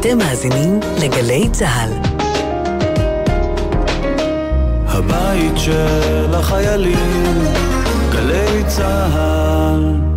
אתם מאזינים לגלי צה"ל. הבית של החיילים, גלי צה"ל.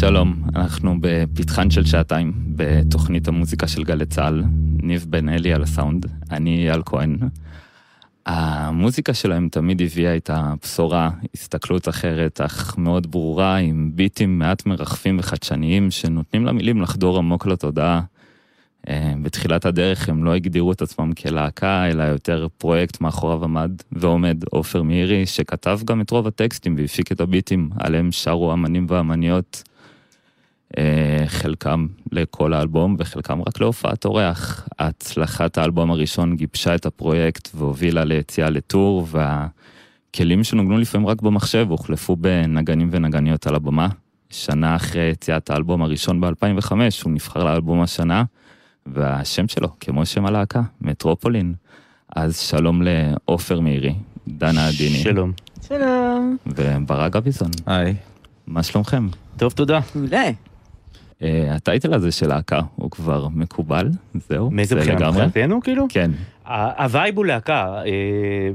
שלום, אנחנו בפתחן של שעתיים בתוכנית המוזיקה של גלי צה"ל, ניב בן אלי על הסאונד, אני אייל כהן. המוזיקה שלהם תמיד הביאה את הבשורה, הסתכלות אחרת, אך מאוד ברורה, עם ביטים מעט מרחפים וחדשניים, שנותנים למילים לחדור עמוק לתודעה. אה, בתחילת הדרך הם לא הגדירו את עצמם כלהקה, אלא יותר פרויקט מאחוריו עמד ועומד עופר מאירי, שכתב גם את רוב הטקסטים והפיק את הביטים, עליהם שרו אמנים ואמניות, חלקם לכל האלבום וחלקם רק להופעת אורח. הצלחת האלבום הראשון גיבשה את הפרויקט והובילה ליציאה לטור, והכלים שנוגנו לפעמים רק במחשב הוחלפו בנגנים ונגניות על הבמה. שנה אחרי יציאת האלבום הראשון ב-2005, הוא נבחר לאלבום השנה, והשם שלו, כמו שם הלהקה, מטרופולין. אז שלום לעופר מאירי, דנה עדיני. שלום. שלום. וברק גביזון. היי. מה שלומכם? טוב, תודה. מעולה. אה, ה title הזה של להקה הוא כבר מקובל, זהו? מאיזה זה בחינה? מבחינתנו, כאילו? כן. ה vibe הוא להקה, אה,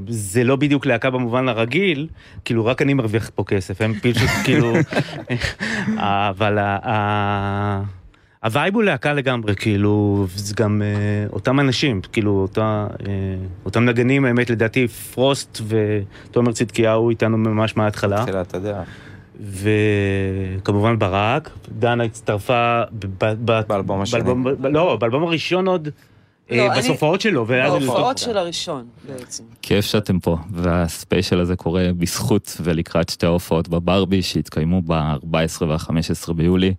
זה לא בדיוק להקה במובן הרגיל, כאילו רק אני מרוויח פה כסף, הם פשוט כאילו, אבל ה- ה- ה vibe הוא להקה לגמרי, כאילו, זה גם אה, אותם אנשים, כאילו, אותה, אה, אותם נגנים, האמת, לדעתי, פרוסט ותומר צדקיהו איתנו ממש מההתחלה. תחילת הדרך. וכמובן ברק, דנה הצטרפה ב- ב- באלבום השני. באלבום- ב- לא, באלבום הראשון עוד, לא, אה, אני- בסופעות שלו. אני- בהופעות של הראשון בעצם. כיף שאתם פה, והספיישל הזה קורה בזכות ולקראת שתי ההופעות בברבי שהתקיימו ב-14 וה-15 ביולי.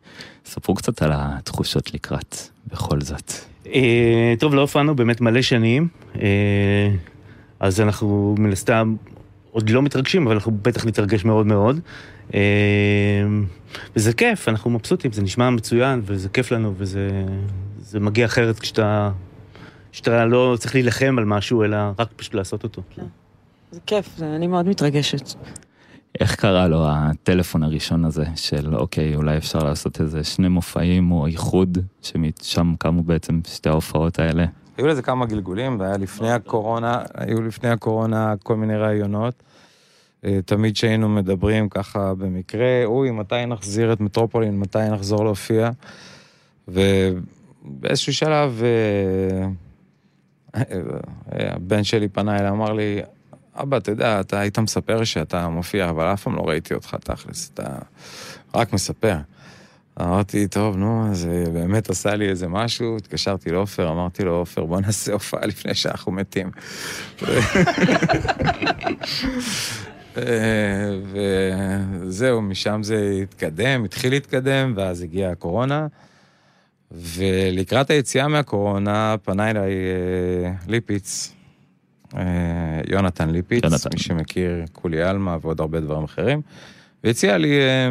ספרו קצת על התחושות לקראת, בכל זאת. אה, טוב, לא הופענו באמת מלא שנים, אה, אז אנחנו מן הסתם עוד לא מתרגשים, אבל אנחנו בטח נתרגש מאוד מאוד. אה, וזה כיף, אנחנו מבסוטים, זה נשמע מצוין, וזה כיף לנו, וזה זה מגיע אחרת כשאתה, כשאתה לא צריך להילחם על משהו, אלא רק פשוט לעשות אותו. זה כיף, זה- אני מאוד מתרגשת. איך קרה לו הטלפון הראשון הזה של אוקיי, אולי אפשר לעשות איזה שני מופעים או איחוד, שמשם קמו בעצם שתי ההופעות האלה? היו לזה כמה גלגולים, והיה לפני הקורונה, היו לפני הקורונה כל מיני רעיונות. אה, תמיד כשהיינו מדברים ככה במקרה, אוי, מתי נחזיר את מטרופולין, מתי נחזור להופיע. ובאיזשהו שלב, אה, אה, הבן שלי פנה אליי, אמר לי, אבא, אתה יודע, אתה היית מספר שאתה מופיע, אבל אף פעם לא ראיתי אותך תכלס, אתה רק מספר. אמרתי, טוב, נו, אז אה, באמת עשה לי איזה משהו, התקשרתי לעופר, אמרתי לו, עופר, בוא נעשה הופעה לפני שאנחנו מתים. וזהו, משם זה התקדם, התחיל להתקדם, ואז הגיעה הקורונה. ולקראת היציאה מהקורונה פנה אליי אה, ליפיץ, אה, יונתן ליפיץ, יונתן. מי שמכיר, כולי עלמא ועוד הרבה דברים אחרים, והציע לי אה,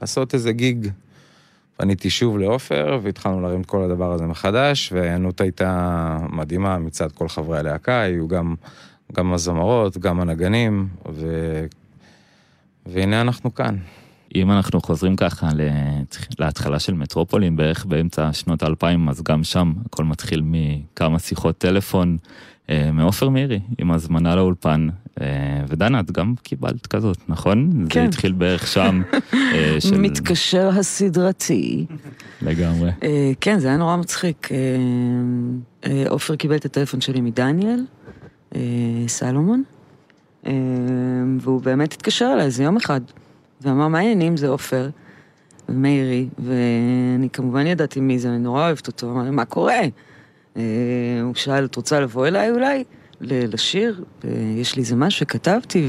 לעשות איזה גיג. פניתי שוב לעופר, והתחלנו להרים את כל הדבר הזה מחדש, וההיענות הייתה מדהימה מצד כל חברי הלהקה, היו גם, גם הזמרות, גם הנגנים, ו... והנה אנחנו כאן. אם אנחנו חוזרים ככה להתחלה של מטרופולין בערך באמצע שנות האלפיים, אז גם שם הכל מתחיל מכמה שיחות טלפון אה, מעופר מירי עם הזמנה לאולפן. אה, ודנה, את גם קיבלת כזאת, נכון? כן. זה התחיל בערך שם. אה, של... מתקשר הסדרתי. לגמרי. אה, כן, זה היה נורא מצחיק. אה, אה, עופר קיבל את הטלפון שלי מדניאל, אה, סלומון, אה, והוא באמת התקשר אליי איזה יום אחד, ואמר, מה העניינים? זה עופר ומאירי, ואני כמובן ידעתי מי זה, אני נורא אוהבת אותו, אמר לי, מה קורה? אה, הוא שאל, את רוצה לבוא אליי אולי? לשיר? אה, יש לי איזה משהו שכתבתי,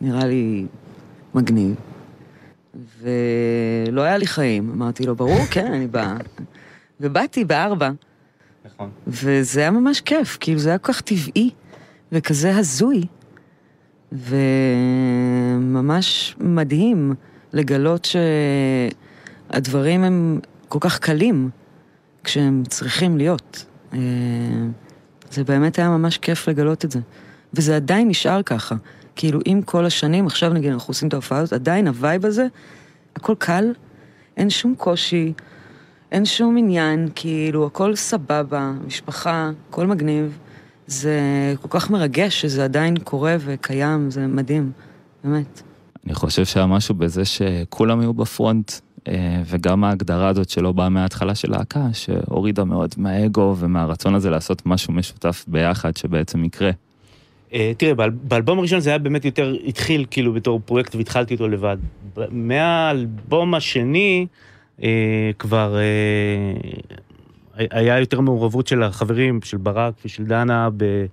ונראה לי מגניב. ולא היה לי חיים. אמרתי לו, ברור, כן, אני באה. ובאתי בארבע, נכון. וזה היה ממש כיף, כאילו זה היה כל כך טבעי, וכזה הזוי, וממש מדהים לגלות שהדברים הם כל כך קלים כשהם צריכים להיות. אה, זה באמת היה ממש כיף לגלות את זה. וזה עדיין נשאר ככה. כאילו, עם כל השנים, עכשיו נגיד אנחנו עושים את ההופעה הזאת, עדיין ה vibe הזה, הכל קל, אין שום קושי, אין שום עניין, כאילו, הכל סבבה, משפחה, הכל מגניב. זה כל כך מרגש שזה עדיין קורה וקיים, זה מדהים, באמת. אני חושב שהיה משהו בזה שכולם היו בפרונט, אה, וגם ההגדרה הזאת שלא באה מההתחלה של להקה, שהורידה מאוד מהאגו ומהרצון הזה לעשות משהו משותף ביחד שבעצם יקרה. אה, תראה, באל- באלבום הראשון זה היה באמת יותר, התחיל כאילו בתור פרויקט והתחלתי אותו לבד. מהאלבום השני כבר אה, היה יותר מעורבות של החברים, של ברק ושל דנה, ב,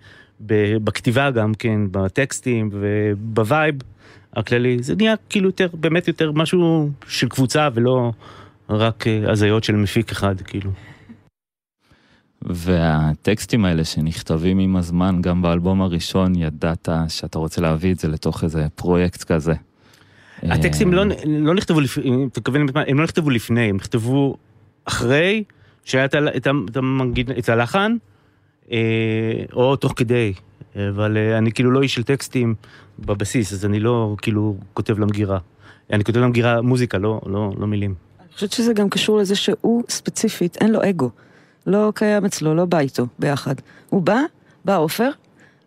ב, בכתיבה גם כן, בטקסטים וב vibe הכללי. זה נהיה כאילו יותר, באמת יותר משהו של קבוצה ולא רק אה, הזיות של מפיק אחד, כאילו. והטקסטים האלה שנכתבים עם הזמן, גם באלבום הראשון, ידעת שאתה רוצה להביא את זה לתוך איזה פרויקט כזה. הטקסטים לא, לא נכתבו, לפ... אם אתה מתכוון, הם לא נכתבו לפני, הם נכתבו אחרי שהיה את. את. את הלחן, אה, או תוך כדי. אבל אה, אני כאילו לא איש של טקסטים בבסיס, אז אני לא כאילו כותב למגירה. אני כותב למגירה מוזיקה, לא, לא, לא מילים. אני חושבת שזה גם קשור לזה שהוא ספציפית, אין לו אגו. לא קיים אצלו, לא בא איתו ביחד. הוא בא, בא עופר,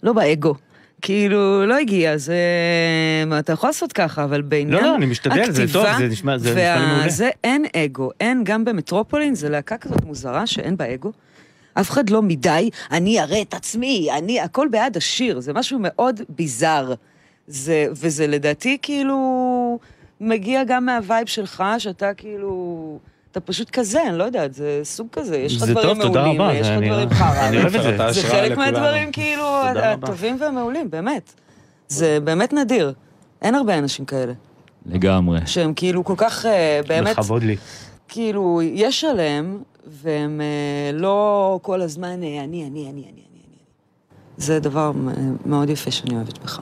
לא באגו. כאילו, לא הגיע, זה... מה, אתה יכול לעשות ככה, אבל בעניין לא, לא, אני משתדל, זה טוב, זה נשמע זה נשמע לי מעולה. וזה, אין אגו. אין, גם במטרופולין, זה להקה כזאת מוזרה שאין בה אגו. אף אחד לא מדי, אני אראה את עצמי, אני, הכל בעד השיר, זה משהו מאוד ביזאר. זה, וזה לדעתי כאילו מגיע גם מהווייב שלך, שאתה כאילו... אתה פשוט כזה, אני לא יודעת, זה סוג כזה, יש לך דברים טוב, תודה מעולים, זה לך דברים חרא. אני אוהב את זה. זה חלק. מהדברים כאילו. הטובים והמעולים, באמת. זה באמת נדיר. אין הרבה אנשים כאלה, לגמרי. שהם כאילו כל כך, אה, באמת, לכבוד לי. כאילו, יש עליהם, והם אה, לא כל הזמן, אה, אני, אני, אני, אני, אני, אני. זה דבר אה, מאוד יפה שאני אוהבת בך.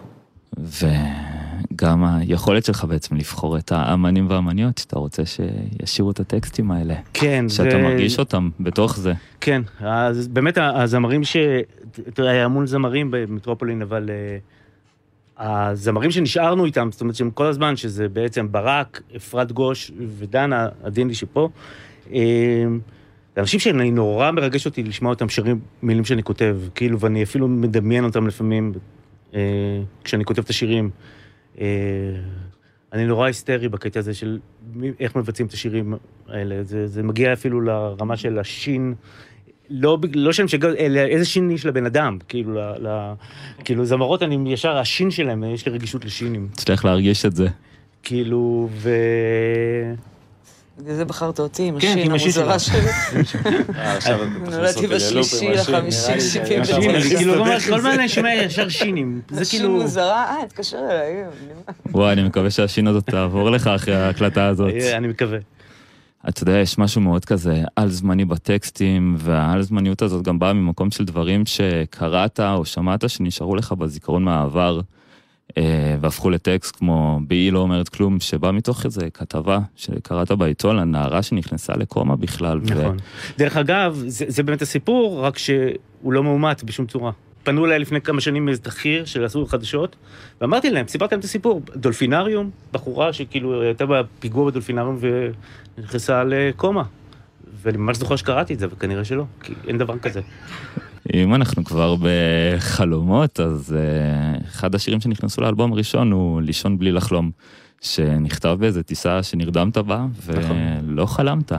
וגם היכולת שלך בעצם לבחור את האמנים והאמניות שאתה רוצה שישירו את הטקסטים האלה. כן, זה... שאתה מרגיש אותם בתוך זה. כן, אז באמת הזמרים ש... תראה, היה המון זמרים במטרופולין, אבל אה, הזמרים שנשארנו איתם, זאת אומרת שהם כל הזמן, שזה בעצם ברק, אפרת גוש ודנה, הדין לי שפה, זה אנשים שאני נורא מרגש אותי לשמוע אותם שרים מילים שאני כותב, כאילו, ואני אפילו מדמיין אותם לפעמים אה, כשאני כותב את השירים. אה, אני נורא היסטרי בקטע הזה של איך מבצעים את השירים האלה. זה, זה מגיע אפילו לרמה של השין, לא, לא שאני משגע, אלא איזה שין יש לבן אדם. כאילו, ל, ל, כאילו זמרות, אני ישר, השין שלהם, יש לי רגישות לשינים. תצליח להרגיש את זה. כאילו, ו... בגלל זה בחרת אותי עם כן, השין השין המוזרה. שלי. נולדתי בשלישי לחמישי, שבעים זה- ותשע. שינים, כאילו, כל הזמן. אני שומע ישר שינים. זה שין כאילו... מוזרה, אה, התקשר אליי. וואי, אני מקווה שהשין הזאת תעבור לך אחרי ההקלטה הזאת. אה, אני מקווה. אתה יודע, יש משהו מאוד כזה על זמני בטקסטים, והעל זמניות הזאת גם באה ממקום של דברים שקראת או שמעת שנשארו לך בזיכרון מהעבר, והפכו לטקסט כמו "באי לא אומרת כלום", שבא מתוך איזה כתבה שקראת בעיתון על נערה שנכנסה לקומה בכלל. ו- נכון. דרך אגב, זה, זה באמת הסיפור, רק שהוא לא מאומת בשום צורה. פנו אליי לפני כמה שנים מאיזה תחקיר שעשו חדשות, ואמרתי להם, סיפרתי להם את הסיפור. דולפינריום, בחורה שכאילו הייתה בפיגוע בדולפינריום ונכנסה לקומה. ואני ממש זוכר שקראתי את זה, וכנראה שלא, כי אין דבר כזה. אם אנחנו כבר בחלומות, אז אה, אחד השירים שנכנסו לאלבום הראשון הוא לישון בלי לחלום, שנכתב באיזה טיסה שנרדמת בה, ולא חלמת.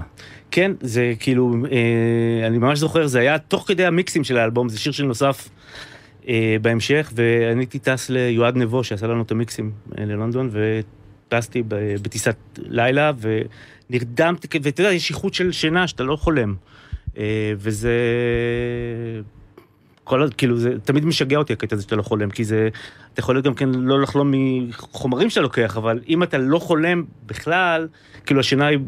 כן, זה כאילו, אה, אני ממש זוכר, זה היה תוך כדי המיקסים של האלבום, זה שיר שנוסף אה, בהמשך, ואני הייתי טס ליועד נבו, שעשה לנו את המיקסים אה, ללונדון, וטסתי בטיסת לילה, ונרדמתי, ואתה יודע, יש איכות של שינה שאתה לא חולם. אה, וזה... כל, כאילו, זה תמיד משגע אותי הקטע הזה שאתה לא חולם, כי זה, אתה יכול גם כן לא לחלום מחומרים שאתה לוקח, אבל אם אתה לא חולם בכלל, כאילו השינה היא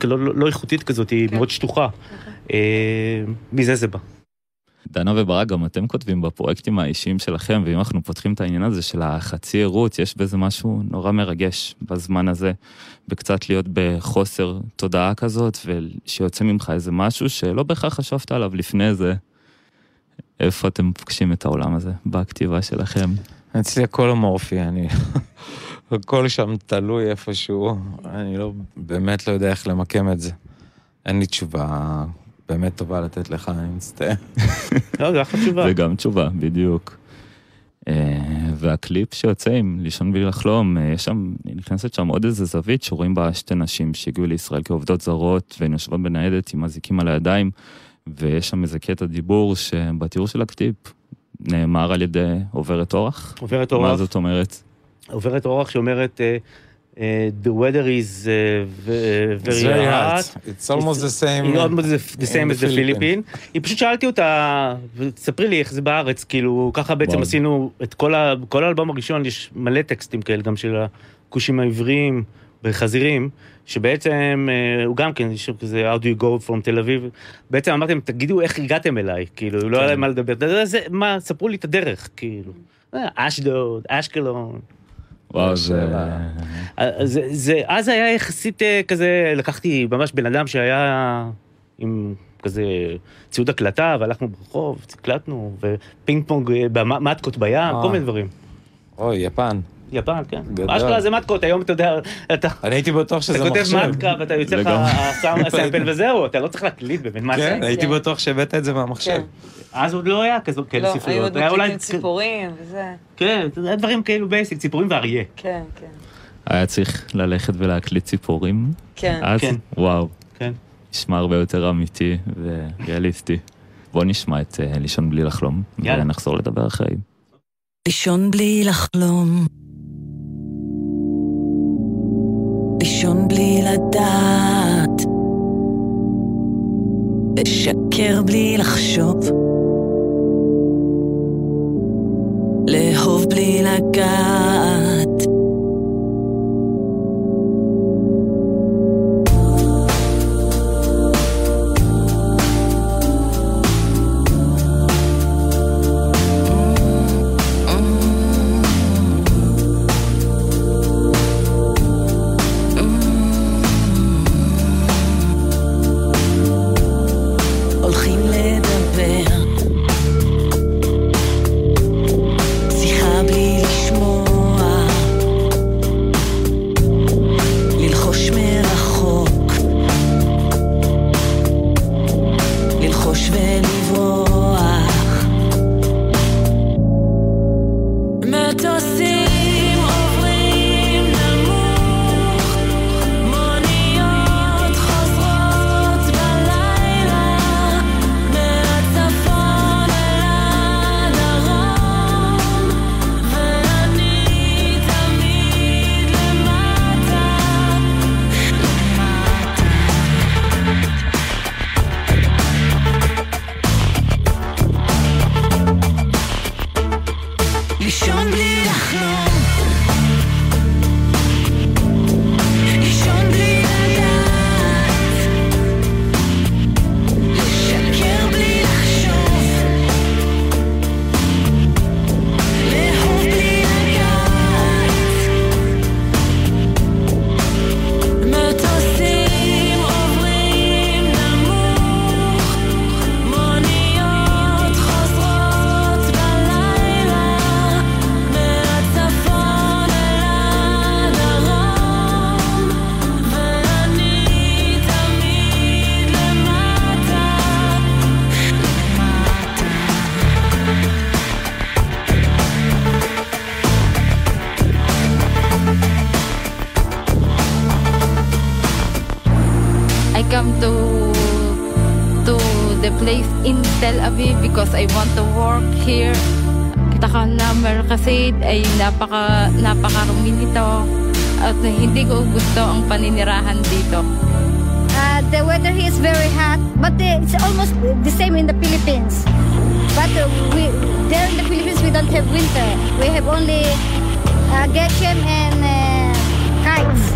כאילו לא, לא איכותית כזאת, היא מאוד שטוחה. אה, מזה זה בא. דנה וברק, גם אתם כותבים בפרויקטים האישיים שלכם, ואם אנחנו פותחים את העניין הזה של החצי ערות, יש בזה משהו נורא מרגש בזמן הזה, בקצת להיות בחוסר תודעה כזאת, ושיוצא ממך איזה משהו שלא בהכרח חשבת עליו לפני זה. איפה אתם פוגשים את העולם הזה בכתיבה שלכם? אצלי הכל אמורפי, אני... הכל שם תלוי איפשהו, אני לא, באמת לא יודע איך למקם את זה. אין לי תשובה באמת טובה לתת לך, אני מצטער. לא, זו אחלה תשובה. זה גם תשובה, בדיוק. אה, והקליפ שיוצא עם לישון בלי לחלום, אה, יש שם, נכנסת שם עוד איזה זווית שרואים בה שתי נשים שהגיעו לישראל כעובדות זרות והן יושבות בניידת עם אזיקים על הידיים, ויש שם איזה קטע דיבור שבתיאור של הקליפ נאמר על ידי עוברת אורח. עוברת מה אורח, זאת אומרת? עוברת אורח שאומרת, אה, אה, The weather is אה, It's very hot. It's almost the same. היא almost the- the same as the Philippines. היא פשוט שאלתי אותה, תספרי לי איך זה בארץ, כאילו, ככה בעצם. עשינו את כל ה- כל האלבום הראשון, יש מלא טקסטים כאלה, גם של הכושים העבריים בחזירים, שבעצם אה, הוא גם כן, יש כזה How do you go from תל אביב, בעצם אמרתי להם, תגידו איך הגעתם אליי, כאילו, לא היה להם מה לדבר, זה- מה, ספרו לי את הדרך, כאילו. אה, אשדוד, אשקלון. וואו, זה... אה, זה, זה, אז היה יחסית כזה, לקחתי ממש בן אדם שהיה עם כזה ציוד הקלטה, והלכנו ברחוב, הקלטנו, ופינג פונג במטקות בים. כל מיני דברים. אוי, יפן. יפן, כן. אשכרה זה מטקות, היום אתה יודע, אתה... אני הייתי בטוח שזה מהמחשב. כותב מטקה ואתה יוצא לך ה sample וזהו, אתה לא צריך להקליט באמת, מה זה? כן, הייתי כן. בטוח שהבאת את זה מהמחשב. כן. אז עוד לא היה כזו כאלה לא, היו ספריות, עוד היה אולי... מקליטים ציפורים וזה. כן, זה היה דברים כאילו basic, ציפורים ואריה. כן, כן. היה צריך ללכת ולהקליט ציפורים. כן. אז כן. וואו, כן. נשמע הרבה יותר אמיתי וריאליסטי. בוא נשמע את אה, לישון בלי לחלום. ונחזור לדבר אחרי. לישון בלי לחלום. לישון בלי לדעת. לשקר בלי לחשוב. לאהוב בלי לגעת. Aviv because I want to work here. Kita ka number kasi ay napaka napakarumi nito at hindi ko gusto ang paninirahan dito. Uh, the weather here is very hot, but it's almost the same in the Philippines. But uh, we, there in the Philippines, we don't have winter. We have only uh, Geshem and uh, kites.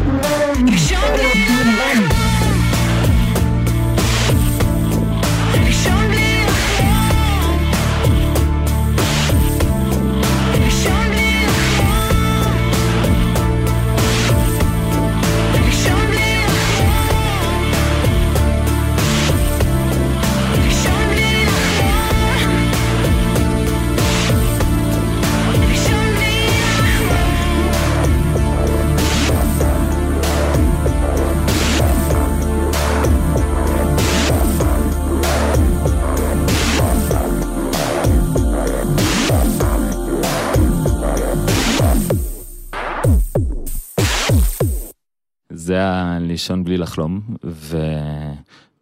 הלישון בלי לחלום,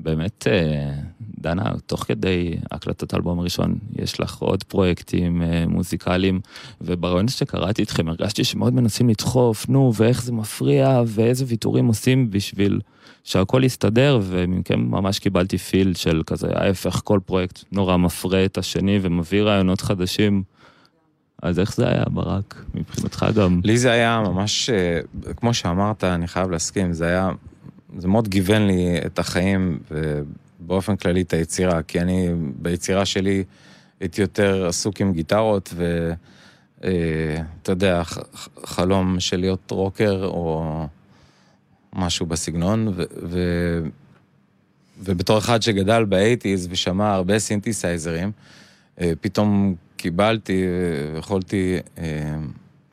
ובאמת, אה, דנה, תוך כדי הקלטת האלבום הראשון, יש לך עוד פרויקטים אה, מוזיקליים, וברעיון שקראתי אתכם הרגשתי שמאוד מנסים לדחוף, נו, ואיך זה מפריע, ואיזה ויתורים עושים בשביל שהכל יסתדר, ומכם ממש קיבלתי פיל של כזה, ההפך, כל פרויקט נורא מפרה את השני ומביא רעיונות חדשים. אז איך זה היה, ברק, מבחינתך גם? לי זה היה ממש, אה, כמו שאמרת, אני חייב להסכים, זה היה, זה מאוד גיוון לי את החיים, ובאופן כללי את היצירה, כי אני ביצירה שלי הייתי יותר עסוק עם גיטרות, ואתה יודע, ח- ח- חלום של להיות רוקר, או משהו בסגנון, ו... ו... ובתור אחד שגדל ב eighties ושמע הרבה סינתסייזרים, אה, פתאום קיבלתי ויכולתי אה,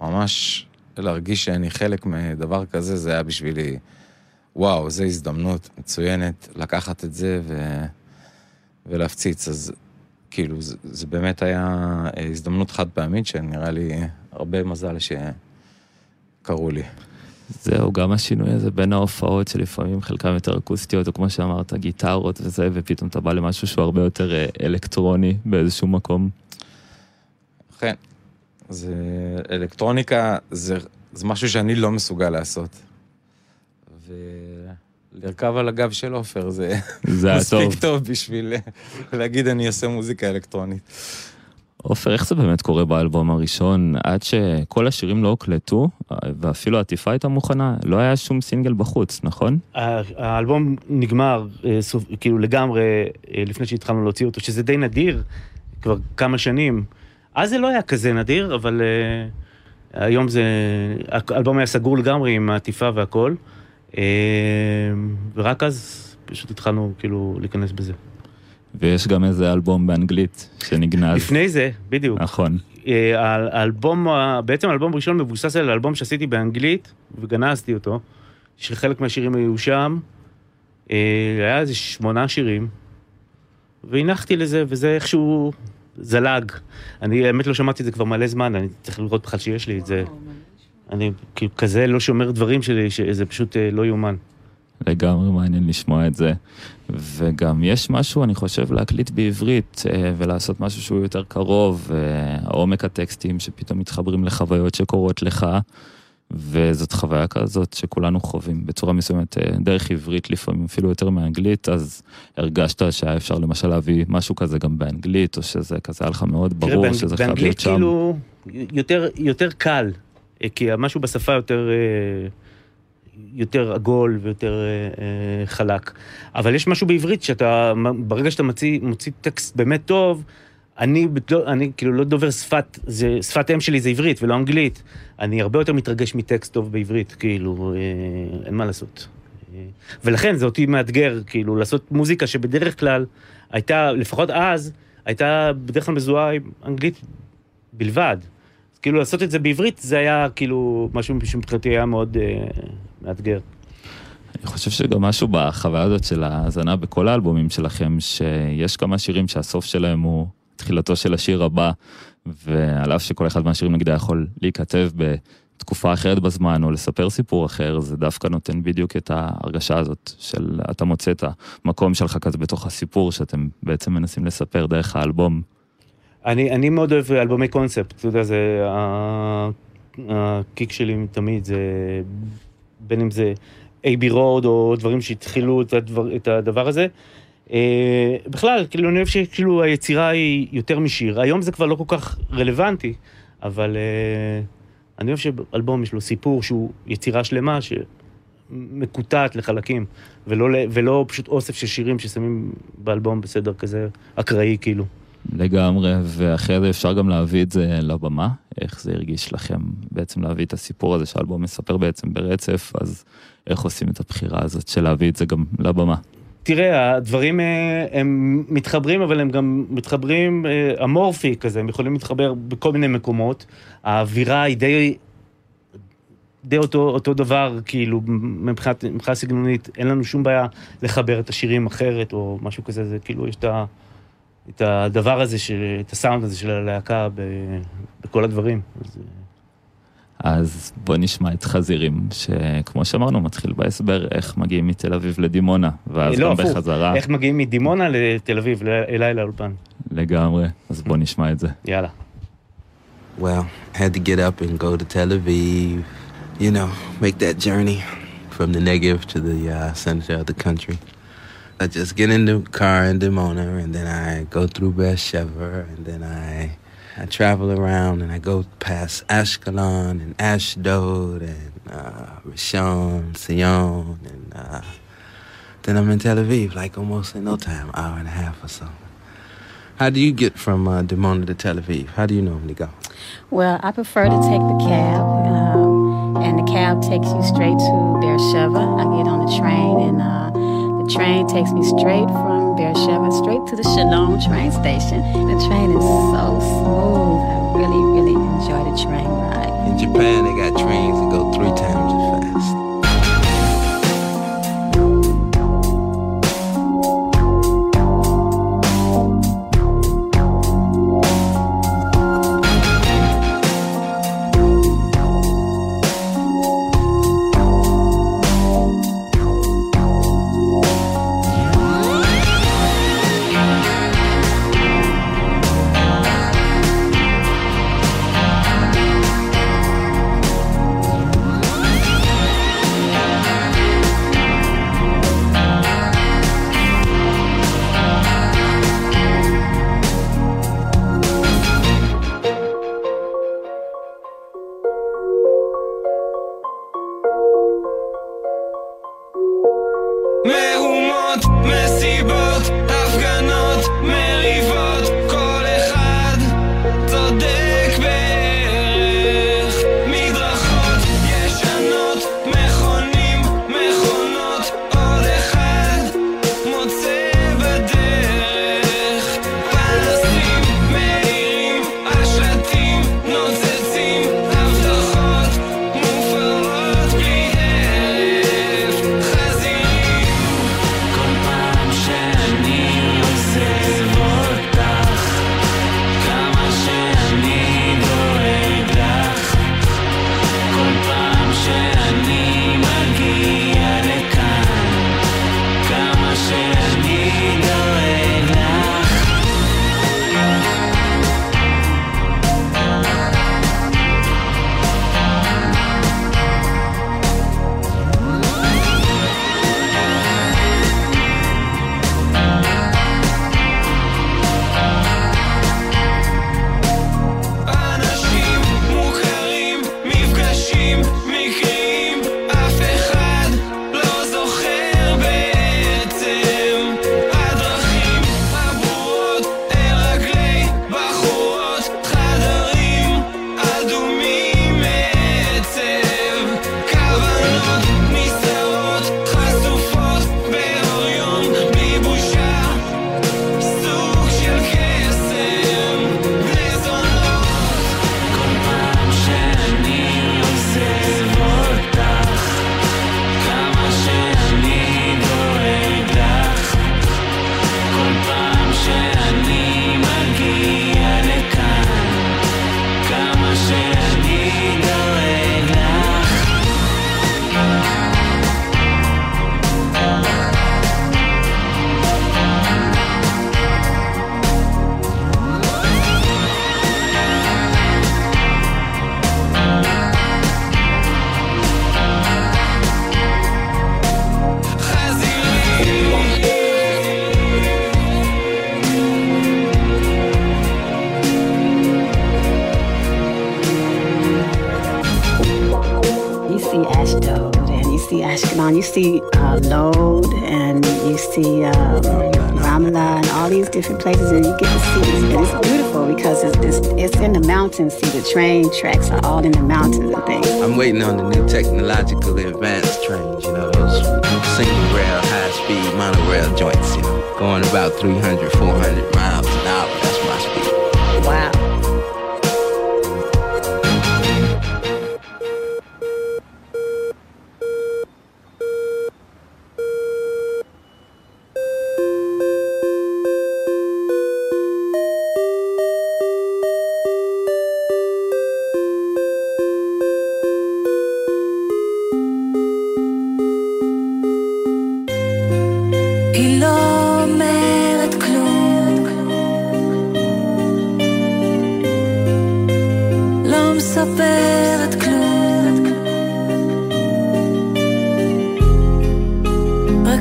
ממש להרגיש שאני חלק מדבר כזה, זה היה בשבילי, וואו, זו הזדמנות מצוינת לקחת את זה ו... ולהפציץ. אז כאילו, זה, זה באמת היה אה, הזדמנות חד פעמית, שנראה לי הרבה מזל שקרו לי. זהו, גם השינוי הזה בין ההופעות שלפעמים חלקם יותר אקוסטיות, או כמו שאמרת, גיטרות וזה, ופתאום אתה בא למשהו שהוא הרבה יותר אה, אלקטרוני באיזשהו מקום. אכן, זה אלקטרוניקה, זה, זה משהו שאני לא מסוגל לעשות. ולרכב על הגב של עופר זה, זה היה טוב. מספיק טוב בשביל להגיד אני אעשה מוזיקה אלקטרונית. עופר, איך זה באמת קורה באלבום הראשון, עד שכל השירים לא הוקלטו, ואפילו העטיפה הייתה מוכנה, לא היה שום סינגל בחוץ, נכון? האלבום נגמר, אה, סוף, כאילו לגמרי, אה, לפני שהתחלנו להוציא אותו, שזה די נדיר, כבר כמה שנים. אז זה לא היה כזה נדיר, אבל uh, היום זה... האלבום היה סגור לגמרי עם העטיפה והכל, ורק אז פשוט התחלנו כאילו להיכנס בזה. ויש גם איזה אלבום באנגלית שנגנז. לפני זה, בדיוק. נכון. אה, האל- האלבום, בעצם האלבום הראשון מבוסס על האלבום שעשיתי באנגלית, וגנזתי אותו, שחלק מהשירים היו שם. אה, היה איזה שמונה שירים, והנחתי לזה, וזה איכשהו זלג. אני האמת לא שמעתי את זה כבר מלא זמן, אני צריך לראות בכלל שיש לי את זה. אני כאילו כזה לא שומר דברים שלי, שזה פשוט אה, לא יאומן. לגמרי מעניין לשמוע את זה. וגם יש משהו, אני חושב, להקליט בעברית אה, ולעשות משהו שהוא יותר קרוב, אה, עומק הטקסטים שפתאום מתחברים לחוויות שקורות לך, וזאת חוויה כזאת שכולנו חווים בצורה מסוימת, דרך עברית לפעמים אפילו יותר מאנגלית, אז הרגשת שהיה אפשר למשל להביא משהו כזה גם באנגלית, או שזה כזה היה לך מאוד ברור שזה חייב באנגלית להיות שם. כאילו יותר, יותר קל, כי משהו בשפה יותר, אה, יותר עגול ויותר אה, אה, חלק. אבל יש משהו בעברית שאתה, ברגע שאתה מוציא, מוציא טקסט באמת טוב, אני, לא- אני כאילו לא דובר שפת, זה, שפת אם שלי זה עברית ולא אנגלית. אני הרבה יותר מתרגש מטקסט טוב בעברית, כאילו, אה, אין מה לעשות. אה, ולכן זה אותי מאתגר, כאילו, לעשות מוזיקה שבדרך כלל הייתה, לפחות אז, הייתה בדרך כלל מזוהה עם אנגלית בלבד. כאילו לעשות את זה בעברית, זה היה כאילו משהו שמבחינתי היה מאוד אה, מאתגר. אני חושב שגם משהו בחוויה הזאת של ההאזנה בכל האלבומים שלכם, שיש כמה שירים שהסוף שלהם הוא תחילתו של השיר הבא, ועל אף שכל אחד מהשירים נגיד היה יכול להיכתב בתקופה אחרת בזמן, או לספר סיפור אחר, זה דווקא נותן בדיוק את ההרגשה הזאת של אתה מוצא את המקום שלך כזה בתוך הסיפור שאתם בעצם מנסים לספר דרך האלבום. אני, אני מאוד אוהב אלבומי קונספט, אתה יודע, זה הקיק שלי תמיד, זה בין אם זה AB רוד או דברים שהתחילו את, הדבר, את הדבר הזה. אה, בכלל, כאילו, אני אוהב שכאילו היצירה היא יותר משיר. היום זה כבר לא כל כך רלוונטי, אבל אה, אני אוהב שאלבום יש לו סיפור שהוא יצירה שלמה, שמקוטעת לחלקים, ולא, ולא פשוט אוסף של שירים ששמים באלבום בסדר כזה אקראי, כאילו. לגמרי, ואחרי זה אפשר גם להביא את זה לבמה, איך זה הרגיש לכם בעצם להביא את הסיפור הזה שהאלבום מספר בעצם ברצף, אז איך עושים את הבחירה הזאת של להביא את זה גם לבמה. תראה, הדברים אה, הם מתחברים, אבל הם גם מתחברים אה, אמורפי כזה, הם יכולים להתחבר בכל מיני מקומות. האווירה היא די, די אותו, אותו דבר, כאילו, מבחינת, סגנונית, אין לנו שום בעיה לחבר את השירים אחרת או משהו כזה, זה כאילו, יש את, ה, את הדבר הזה, של, את הסאונד הזה של הלהקה ב, בכל הדברים. אז, אז בוא נשמע את חזירים, שכמו שאמרנו, מתחיל בהסבר איך מגיעים מתל אביב לדימונה, ואז לא, גם הפוך. בחזרה, איך מגיעים מדימונה לתל אביב, אליי לאולפן. לגמרי, אז בוא נשמע את זה. יאללה. Well, had to get up and go to Tel Aviv, you know, make that journey from the Negev to the uh, center of the country. I just get in the car in Dimona, and then I go through Beersheba, and then I I travel around, and I go past Ashkelon and Ashdod and uh, Rishon, Sion, and uh, then I'm in Tel Aviv, like almost in no time, hour and a half or so. How do you get from uh, Dimona to Tel Aviv? How do you normally go? Well, I prefer to take the cab, um, and the cab takes you straight to Beersheba. I get on the train, and uh, the train takes me straight from Beersheba straight to the Shalom train station. The train is so smooth. I really, really enjoy the train ride. In Japan, they got trains that go three times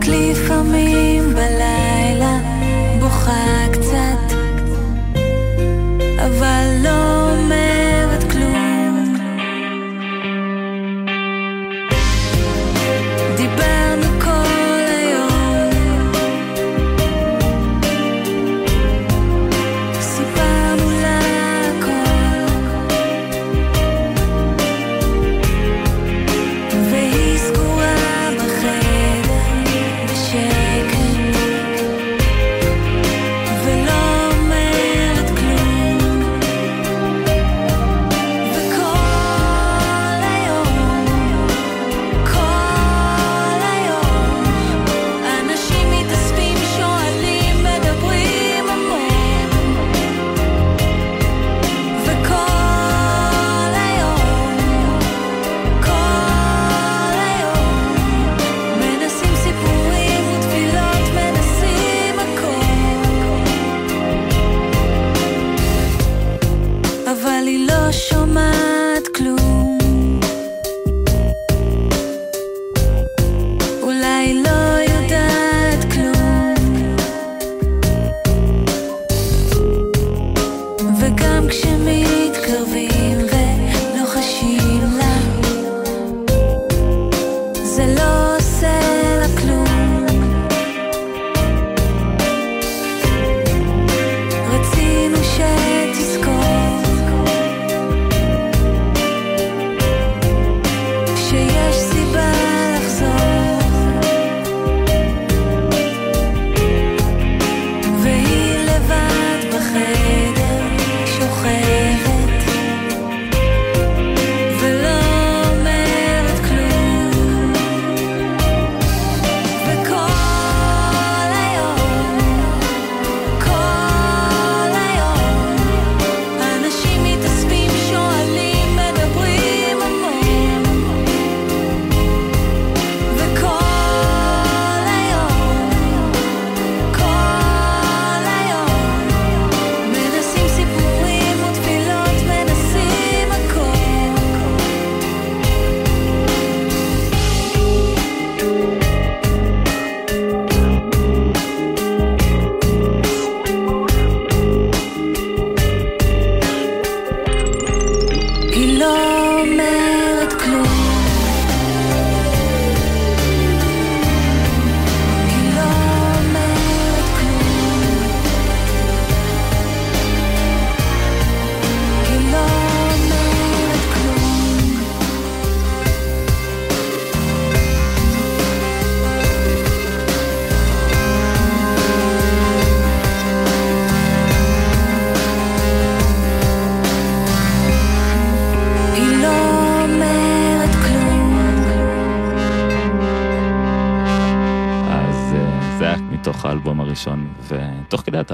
Cliff for me.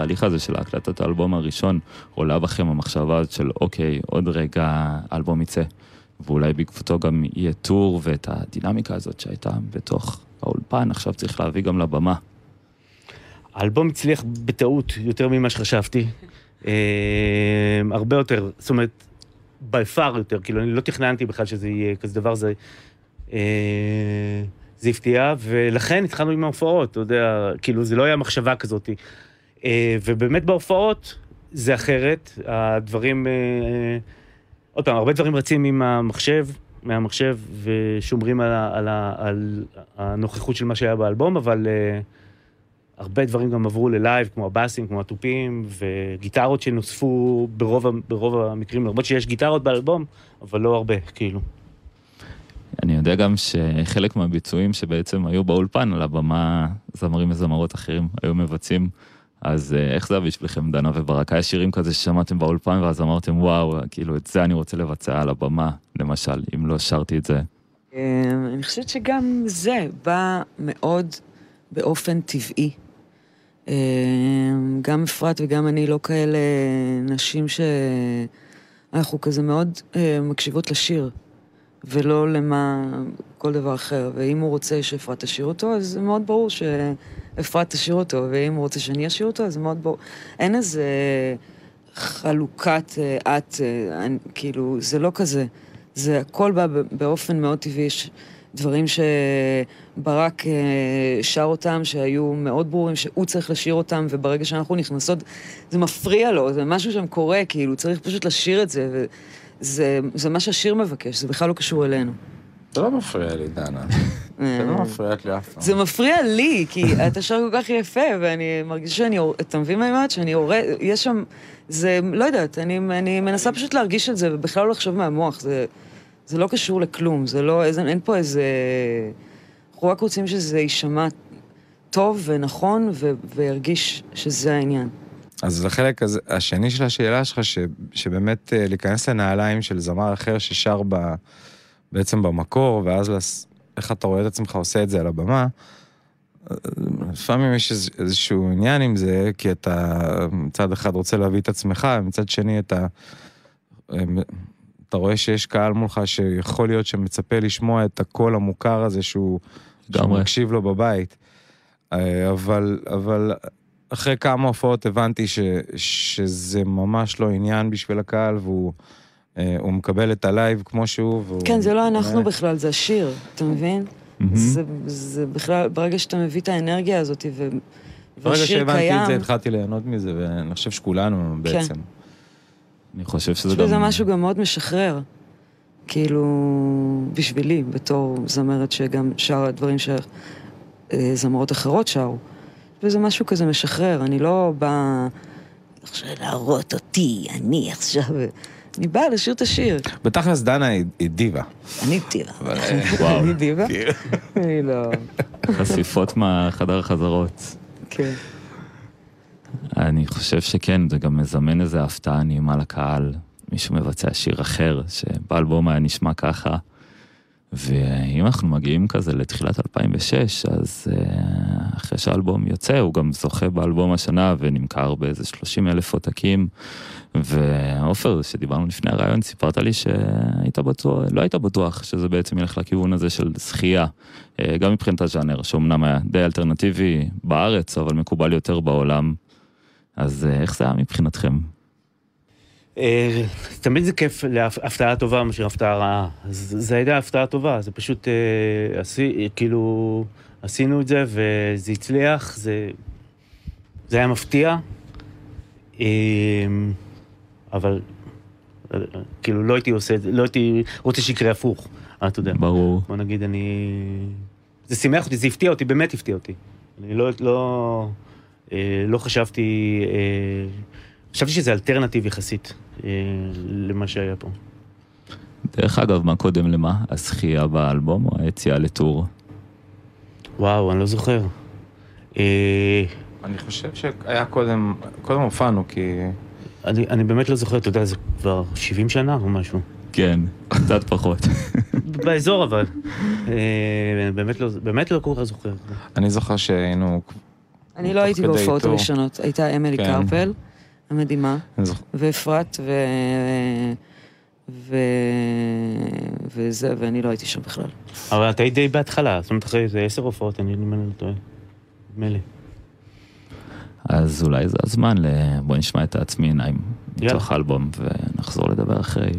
התהליך הזה של הקלטת האלבום הראשון, עולה בכם המחשבה הזאת של אוקיי, עוד רגע האלבום יצא, ואולי בעקבותו גם יהיה טור, ואת הדינמיקה הזאת שהייתה בתוך האולפן, עכשיו צריך להביא גם לבמה. האלבום הצליח בטעות יותר ממה שחשבתי. אה, הרבה יותר, זאת אומרת, by far יותר, כאילו, אני לא תכננתי בכלל שזה יהיה כזה דבר, זה... אה, זה הפתיע, ולכן התחלנו עם ההופעות, אתה יודע, כאילו, זה לא היה מחשבה כזאת. אה, ובאמת בהופעות זה אחרת, הדברים... אה, עוד פעם, הרבה דברים רצים עם המחשב, מהמחשב, ושומרים על, ה- על, ה- על הנוכחות של מה שהיה באלבום, אבל אה, הרבה דברים גם עברו ללייב, כמו הבאסים, כמו התופים, וגיטרות שנוספו ברוב, ברוב המקרים, למרות שיש גיטרות באלבום, אבל לא הרבה, כאילו. אני יודע גם שחלק מהביצועים שבעצם היו באולפן, על הבמה, זמרים וזמרות אחרים היו מבצעים. אז אה, איך זה היה בשבילכם, דנה וברק? היה שירים כזה ששמעתם באולפן ואז אמרתם, וואו, כאילו, את זה אני רוצה לבצע על הבמה, למשל, אם לא שרתי את זה. אה, אני חושבת שגם זה בא מאוד באופן טבעי. אה, גם אפרת וגם אני לא כאלה נשים שאנחנו כזה מאוד אה, מקשיבות לשיר, ולא למה כל דבר אחר. ואם הוא רוצה שאפרת תשאיר אותו, אז זה מאוד ברור שאפרת תשאיר אותו, ואם הוא רוצה שאני אשאיר אותו, אז זה מאוד ברור. אין איזה חלוקת אה, את, אה, כאילו, זה לא כזה. זה הכל בא באופן מאוד טבעי. יש דברים שברק אה, שר אותם, שהיו מאוד ברורים שהוא צריך לשיר אותם, וברגע שאנחנו נכנסות, זה מפריע לו, זה משהו שם קורה, כאילו, צריך פשוט לשיר את זה, וזה זה מה שהשיר מבקש, זה בכלל לא קשור אלינו. זה לא מפריע לי, דנה. זה לא מפריע לי אף פעם. זה מפריע לי, כי אתה שר כל כך יפה, ואני מרגישה שאני, אתה מבין מה אני אומרת? שאני הורג, יש שם, זה, לא יודעת, אני, אני מנסה פשוט להרגיש את זה, ובכלל לא לחשוב מהמוח, זה, זה לא קשור לכלום, זה לא, איזה, אין פה איזה... אנחנו רק רוצים שזה יישמע טוב ונכון, ו, וירגיש שזה העניין. אז לחלק הזה, השני של השאלה שלך, ש, שבאמת אה, להיכנס לנעליים של זמר אחר ששר ב, בעצם במקור, ואז לס, איך אתה רואה את עצמך עושה את זה על הבמה, אה, לפעמים יש איז, איזשהו עניין עם זה, כי אתה מצד אחד רוצה להביא את עצמך, ומצד שני אתה... אה, אתה רואה שיש קהל מולך שיכול להיות שמצפה לשמוע את הקול המוכר הזה שהוא, שהוא. מקשיב לו בבית. אבל, אבל אחרי כמה הופעות הבנתי ש, שזה ממש לא עניין בשביל הקהל, והוא אה, הוא מקבל את ה live כמו שהוא. והוא, כן, זה לא אנחנו אה, בכלל, זה השיר, אתה מבין? זה, זה בכלל, ברגע שאתה מביא את האנרגיה הזאת, ו... ברגע שהבנתי את זה, התחלתי ליהנות מזה, ואני חושב שכולנו בעצם. אני חושב שזה גם... בזה משהו גם מאוד משחרר. כאילו, בשבילי, בתור זמרת שגם שרה דברים שזמרות אחרות שרו. וזה משהו כזה משחרר, אני לא באה עכשיו להראות אותי, אני עכשיו... אני באה לשיר את השיר. בתכלס דנה היא דיבה. אני דיבה. אה, וואו. אני דיבה? כאילו. אני לא... חשיפות מהחדר החזרות. כן. אני חושב שכן, זה גם מזמן איזה הפתעה נעימה לקהל. מישהו מבצע שיר אחר, שבאלבום היה נשמע ככה. ואם אנחנו מגיעים כזה לתחילת 2006, אז uh, אחרי שהאלבום יוצא, הוא גם זוכה באלבום השנה ונמכר באיזה 30 אלף עותקים. ועופר, שדיברנו לפני הרעיון, סיפרת לי שהיית בטוח, לא היית בטוח שזה בעצם ילך לכיוון הזה של זכייה, אה, גם מבחינת הז'אנר, שאומנם היה די אלטרנטיבי בארץ, אבל מקובל יותר בעולם. אז אה, איך זה היה מבחינתכם? אה, תמיד זה כיף להפתעה טובה מאשר הפתעה רעה. זה הייתה הפתעה טובה, זה פשוט, אה, עשי, כאילו, עשינו את זה וזה הצליח, זה, זה היה מפתיע, אה, אבל כאילו לא הייתי עושה את זה, לא הייתי רוצה שיקרה הפוך, אתה יודע. ברור. בוא נגיד, אני... זה שימח אותי, זה הפתיע אותי, באמת הפתיע אותי. אני לא, לא, אה, לא חשבתי, חשבתי שזה אלטרנטיב יחסית אה, למה שהיה פה. דרך אגב, מה קודם למה? הזכייה באלבום או היציאה לטור? וואו, אני לא זוכר. אה, אני חושב שהיה קודם, קודם הופענו, כי... אני, אני באמת לא זוכר, אתה יודע, זה כבר 70 שנה או משהו. כן, קצת פחות. באזור אבל. אה, באמת, לא, באמת לא כל כך זוכר. אני זוכר שהיינו... אני לא הייתי בהופעות. הראשונות, הייתה אמילי כן. קרפל, המדהימה, ואפרת, ו... ו... וזה, ואני לא הייתי שם בכלל. אבל אתה היית די בהתחלה, זאת אומרת אחרי איזה עשר הופעות, אני לא טועה. נדמה לי. אז אולי זה הזמן ל... בוא נשמע את העצמי עיניים יאללה. מתוך האלבום ונחזור לדבר אחרי.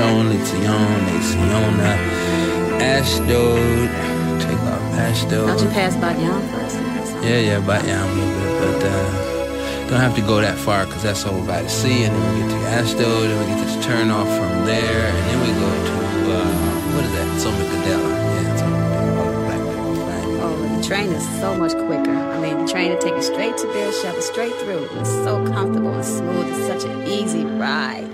Rishon, Leziona, Ashdod. Take off Ashdod. Don't you pass by Yom first? Yeah, yeah, but yeah, a little bit, but uh, don't have to go that far because that's over by the sea, and then we get to Ashdod, and we get to turn off from there, and then we go to uh, what is that? Soma Gadela. Yeah, the. Oh, the train is so much quicker. I mean, the train will take you straight to Beersheba, straight through. It's so comfortable and smooth. It's such an easy ride.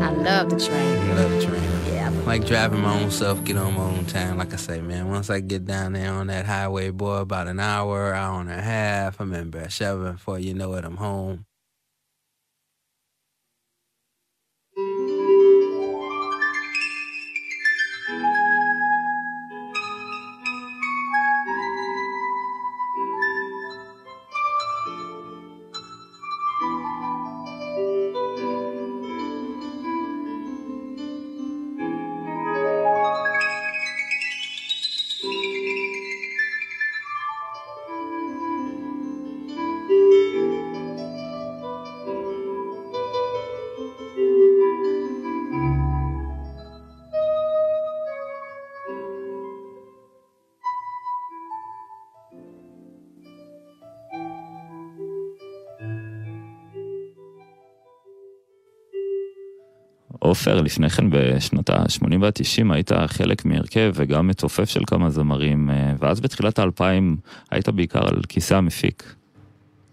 I love the train. I love the train. Yeah. Like driving my own self, get on my own time. Like I say, man, once I get down there on that highway, boy, about an hour, hour and a half, I'm in Beersheba. Before you know it, I'm home. עופר, לפני כן בשנות ה-80 וה-90 היית חלק מהרכב וגם מתופף של כמה זמרים, אה, ואז בתחילת האלפיים היית בעיקר על כיסא המפיק.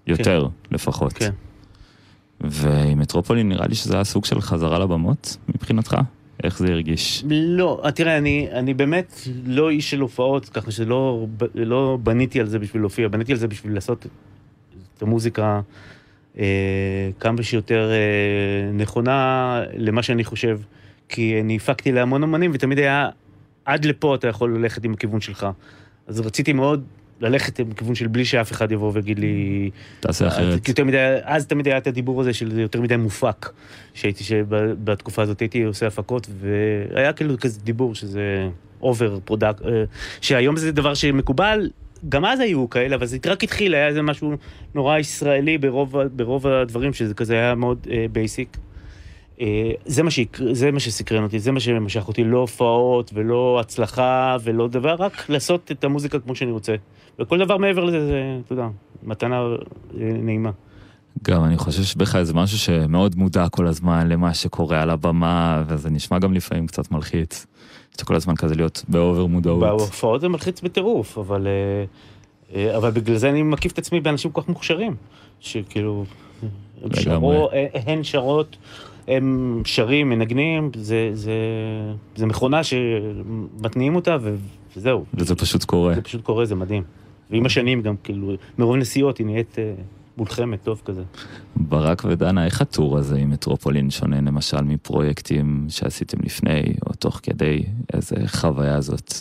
יותר, לפחות. כן. ועם מטרופולין נראה לי שזה היה סוג של חזרה לבמות מבחינתך? איך זה הרגיש? לא, אה, תראה, אני, אני באמת לא איש של הופעות, ככה שלא לא בניתי על זה בשביל להופיע, בניתי על זה בשביל לעשות את המוזיקה כמה שיותר אה, נכונה למה שאני חושב. כי אני הפקתי להמון אמנים, ותמיד היה, עד לפה אתה יכול ללכת עם הכיוון שלך. אז רציתי מאוד ללכת עם כיוון של בלי שאף אחד יבוא ויגיד לי... תעשה אחרת. יותר מדי, אז תמיד היה את הדיבור הזה של יותר מדי מופק. שהייתי, שבתקופה הזאת הייתי עושה הפקות, והיה כאילו כזה דיבור שזה over-produced, שהיום זה דבר שמקובל, גם אז היו כאלה, אבל זה רק התחיל, היה איזה משהו נורא ישראלי ברוב, ברוב הדברים, שזה כזה היה מאוד basic. זה מה. זה מה שסקרן אותי, זה מה שמשך אותי, לא הופעות ולא הצלחה ולא דבר, רק לעשות את המוזיקה כמו שאני רוצה. וכל דבר מעבר לזה, זה, אתה יודע, מתנה אה, נעימה. גם אני חושב שבך איזה משהו שמאוד מודע כל הזמן למה שקורה על הבמה, וזה נשמע גם לפעמים קצת מלחיץ. שאתה כל הזמן כזה להיות ב over מודעות. בהופעות זה מלחיץ בטירוף, אבל, אה, אה, אבל בגלל זה אני מקיף את עצמי באנשים כל כך מוכשרים, שכאילו, הם. שרו, אה, הן שרות, הם שרים, מנגנים, זה, זה, זה מכונה שמתניעים אותה וזהו. וזה פשוט קורה. זה פשוט קורה, זה מדהים. ועם השנים גם, כאילו, מרוב נסיעות היא נהיית מולחמת, טוב כזה. ברק ודנה, איך הטור הזה עם מטרופולין שונה למשל מפרויקטים שעשיתם לפני או תוך כדי? איזה חוויה זאת?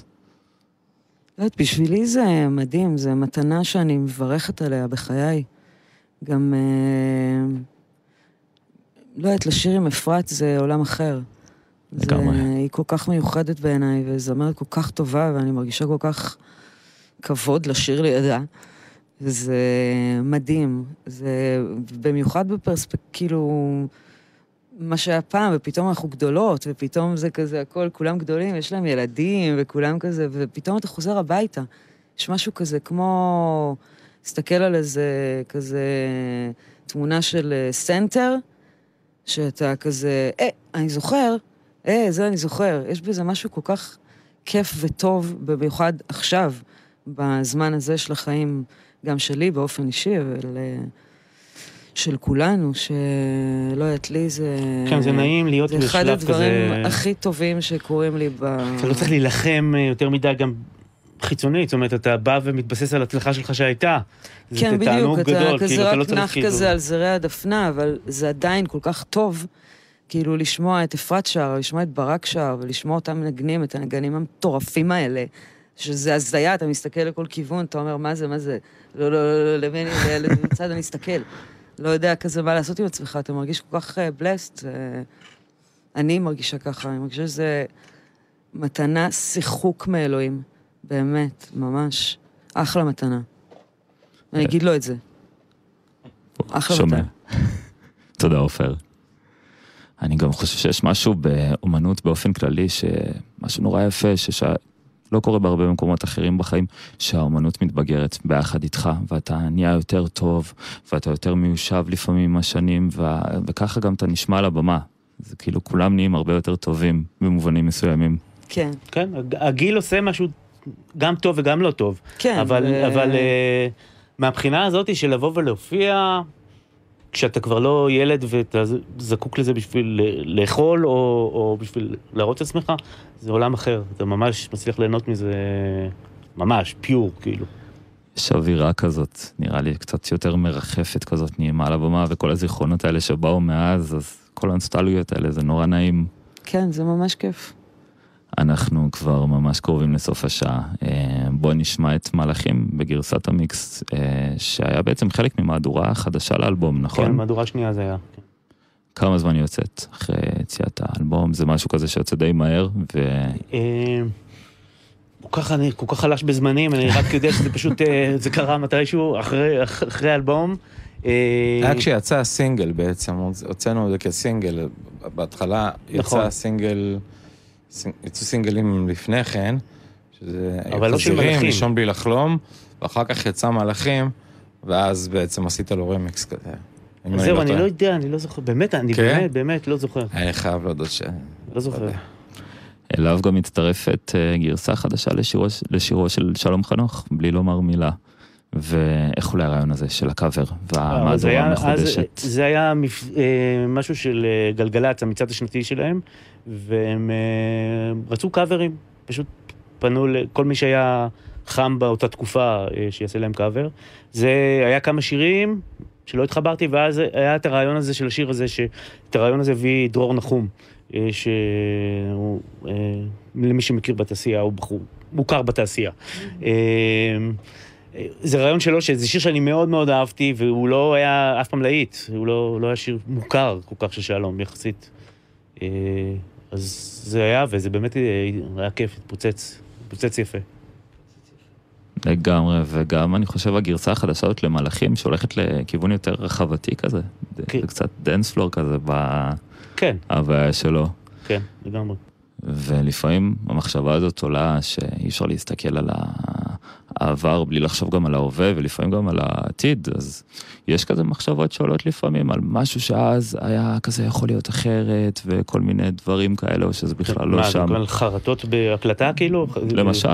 לא יודעת, בשבילי זה מדהים, זו מתנה שאני מברכת עליה בחיי. גם, אה, לא יודעת, לשיר עם אפרת זה עולם אחר. זה, לגמרי. היא כל כך מיוחדת בעיניי, וזמרת כל כך טובה, ואני מרגישה כל כך כבוד לשיר לידה. זה מדהים. זה במיוחד בפרספק... כאילו... מה שהיה פעם, ופתאום אנחנו גדולות, ופתאום זה כזה, הכל, כולם גדולים, יש להם ילדים, וכולם כזה, ופתאום אתה חוזר הביתה. יש משהו כזה כמו, תסתכל על איזה כזה תמונה של אה, סנטר, שאתה כזה, אה, אני זוכר, אה, זה אני זוכר. יש בזה משהו כל כך כיף וטוב, במיוחד עכשיו, בזמן הזה של החיים, גם שלי באופן אישי, אבל... אה, של כולנו, שלא יודעת, לי זה... כן, זה נעים להיות זה אחד בשלב הדברים כזה- הכי טובים שקורים לי ב... אתה לא צריך להילחם אה, יותר מדי גם חיצונית, זאת אומרת, אתה בא ומתבסס על הצלחה שלך שהייתה. כן, בדיוק, אתה גדול, כזה כאילו, אתה לא רק נח כאילו... כזה על זרי הדפנה, אבל זה עדיין כל כך טוב, כאילו לשמוע את אפרת שר, לשמוע את ברק שר, ולשמוע אותם מנגנים, את הנגנים המטורפים האלה, שזה הזיה, אתה מסתכל לכל כיוון, אתה אומר, מה זה, מה זה? לא, לא, לא, לא, למי אני, אסתכל. לא יודע כזה מה לעשות עם עצמך, אתה מרגיש כל כך בלסט. אני מרגישה ככה, אני מרגישה שזה מתנה שיחוק מאלוהים. באמת, ממש. אחלה מתנה. אני אגיד לו את זה. אחלה שומע. מתנה. תודה עופר. אני גם חושב שיש משהו באומנות באופן כללי, שמשהו נורא יפה, שלא קורה בהרבה מקומות אחרים בחיים, שהאומנות מתבגרת ביחד איתך, ואתה נהיה יותר טוב, ואתה יותר מיושב לפעמים עם השנים, ו... וככה גם אתה נשמע על הבמה. זה כאילו כולם נהיים הרבה יותר טובים במובנים מסוימים. כן. כן, הג- הגיל עושה משהו גם טוב וגם לא טוב. כן, אבל, ו- אבל אה, מהבחינה הזאת של לבוא ולהופיע, כשאתה כבר לא ילד ואתה זקוק לזה בשביל ל- לאכול או, או בשביל להראות את עצמך, זה עולם אחר. אתה ממש מצליח ליהנות מזה ממש, פיור, כאילו. יש אווירה כזאת, נראה לי קצת יותר מרחפת כזאת, נעימה על הבמה, וכל הזיכרונות האלה שבאו מאז, אז כל הנוסטלגיות האלה, זה נורא נעים. כן, זה ממש כיף. אנחנו כבר ממש קרובים לסוף השעה. אה, בואו נשמע את מלאכים בגרסת המיקס, אה, שהיה בעצם חלק ממהדורה חדשה לאלבום, כן, נכון? מהדורה שנייה זה היה. כן. כמה זמן היא יוצאת אחרי יציאת האלבום? זה משהו כזה שיוצא די מהר, ו... אה, כל כך, אני כל כך חלש בזמנים, אני רק יודע שזה פשוט, אה, זה קרה מתישהו אחרי, אח- אחרי האלבום. אה, היה כשיצא הסינגל בעצם, הוצאנו את זה כסינגל. בהתחלה נכון. יצא סינגל, סינ- יצאו סינגלים לפני כן, שזה אבל לא של מלאכים. לישון בלי לחלום, ואחר כך יצא מלאכים, ואז בעצם עשית לו רמיקס כזה. זהו, אני טועה. לא יודע, אני לא זוכר, באמת, אני כן? באמת, באמת לא זוכר, אני חייב להודות ש... לא זוכר. אליו גם מצטרפת אה, גרסה חדשה לשירו, לשירו של שלום חנוך, בלי לומר מילה. ואיך אולי הרעיון הזה של הקאבר זה והמהדורה אז המחודשת? זה היה מפ- אה, משהו של אה, גלגלצ, המצעד השנתי שלהם, והם אה, רצו קאברים, פשוט פנו לכל מי שהיה חם באותה תקופה אה, שיעשה להם קאבר. זה היה כמה שירים שלא התחברתי, ואז היה את הרעיון הזה של השיר הזה, שאת הרעיון הזה הביא דרור נחום, אה, שהוא, אה, למי שמכיר בתעשייה, הוא בחור מוכר בתעשייה. זה רעיון שלו, שזה שיר שאני מאוד מאוד אהבתי, והוא לא היה אף פעם להיט, הוא לא, לא היה שיר מוכר כל כך של שלום, יחסית. אה, אז זה היה, וזה באמת אה, היה כיף, התפוצץ, התפוצץ יפה. לגמרי, וגם אני חושב הגרסה החדשה הזאת למלאכים שהולכת לכיוון יותר רחבתי כזה. זה- כן. זה קצת dance floor כזה כן, בהוויה שלו. כן, לגמרי. ולפעמים המחשבה הזאת עולה שאי אפשר להסתכל על העבר בלי לחשוב גם על ההווה ולפעמים גם על העתיד, אז יש כזה מחשבות שעולות לפעמים על משהו שאז היה כזה יכול להיות אחרת וכל מיני דברים כאלה, או שזה בכלל לא מה, שם. על חרטות בהקלטה כאילו? למשל,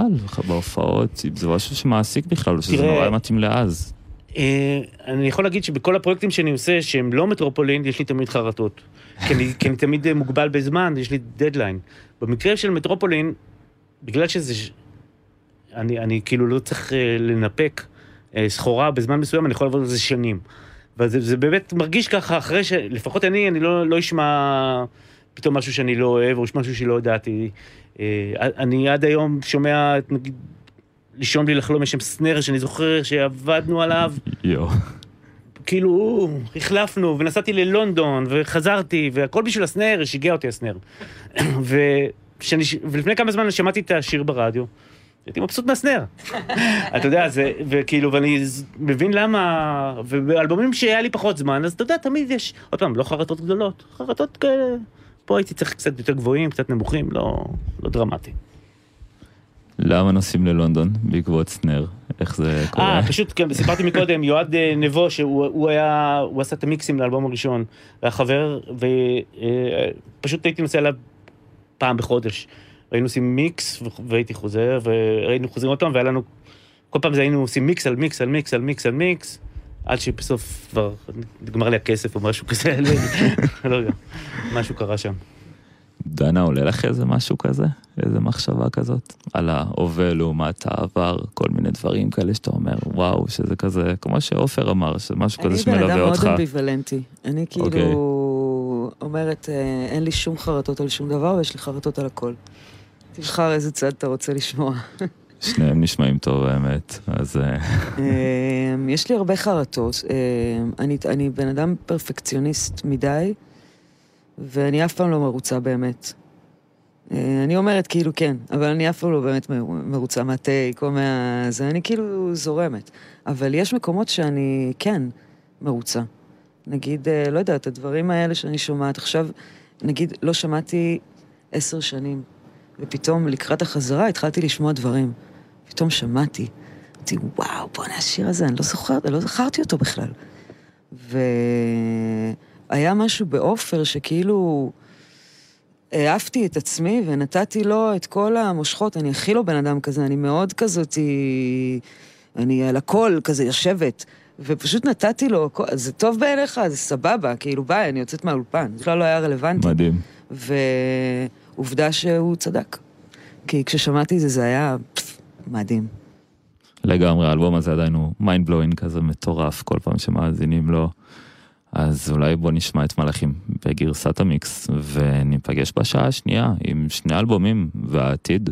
בהופעות, זה משהו שמעסיק בכלל, או שזה נורא מתאים לאז. אה, אני יכול להגיד שבכל הפרויקטים שאני עושה, שהם לא מטרופולין, יש לי תמיד חרטות. כי אני, כי אני תמיד מוגבל בזמן, יש לי דדליין. במקרה של מטרופולין, בגלל שזה... אני, אני כאילו לא צריך אה, לנפק אה, סחורה בזמן מסוים, אני יכול לעבוד על זה שנים. וזה זה באמת מרגיש ככה, אחרי ש... לפחות אני, אני לא, לא אשמע פתאום משהו שאני לא אוהב, או משהו שלא ידעתי. אה, אני עד היום שומע, נגיד, לישון בלי לחלום, יש שם סנר שאני זוכר שעבדנו עליו, יואו. כאילו, החלפנו, ונסעתי ללונדון, וחזרתי, והכל בשביל הסנר, שיגע אותי הסנר. ושאני, ולפני כמה זמן שמעתי את השיר ברדיו, הייתי מבסוט מהסנר. אתה יודע, זה, וכאילו, ואני מבין למה, ובאלבומים שהיה לי פחות זמן, אז אתה יודע, תמיד יש, עוד פעם, לא חרטות גדולות, חרטות כאלה, פה הייתי צריך קצת יותר גבוהים, קצת נמוכים, לא, לא דרמטי. למה נוסעים ללונדון בעקבות סנר? איך זה קורה? אה, פשוט, כן, סיפרתי מקודם, יועד אה, נבו, שהוא הוא היה, הוא עשה את המיקסים לאלבום הראשון, היה חבר, ופשוט הייתי נוסע אליו פעם בחודש. היינו עושים מיקס, והייתי חוזר, והיינו חוזרים עוד פעם, והיה לנו, כל פעם זה היינו עושים מיקס על מיקס על מיקס על מיקס על מיקס, עד שבסוף כבר נגמר לי הכסף או משהו כזה, לא יודע, משהו קרה שם. דנה, עולה לך איזה משהו כזה? איזה מחשבה כזאת? על ההווה לעומת העבר, כל מיני דברים כאלה שאתה אומר, וואו, שזה כזה, כמו שעופר אמר, שזה משהו כזה אני בן אדם שמלווה מאוד אותך. אמביוולנטי. אני אוקיי. כאילו אומרת, אה, אין לי שום חרטות על שום דבר ויש לי חרטות על הכל. תבחר איזה צד אתה רוצה לשמוע. שניהם נשמעים טוב האמת, אז אה, אמ, יש לי הרבה חרטות. אמ, אני, אני בן אדם פרפקציוניסט מדי, ואני אף פעם לא מרוצה באמת. אה, אני אומרת כאילו כן, אבל אני אף פעם לא באמת מרוצה מהטייק או מה... זה, אני כאילו זורמת. אבל יש מקומות שאני כן מרוצה. נגיד, אה, לא יודעת, הדברים האלה שאני שומעת עכשיו, נגיד, לא שמעתי עשר שנים, ופתאום לקראת החזרה התחלתי לשמוע דברים. פתאום שמעתי. אמרתי, וואו, בוא'נה, השיר הזה, אני לא זוכרת, לא זכרתי אותו בכלל. והיה משהו בעופר שכאילו העפתי את עצמי ונתתי לו את כל המושכות. אני הכי לא בן אדם כזה, אני מאוד כזאתי, אני על הכל כזה יושבת. ופשוט נתתי לו, זה טוב בעיניך, זה סבבה, כאילו ביי, אני יוצאת מהאולפן. בכלל לא היה רלוונטי. מדהים. ועובדה שהוא צדק. כי כששמעתי את זה, זה היה פף, מדהים. לגמרי, האלבום הזה עדיין הוא mind blowing כזה מטורף כל פעם שמאזינים לו. אז אולי בוא נשמע את מלאכים בגרסת המיקס, וניפגש בשעה השנייה עם שני אלבומים והעתיד.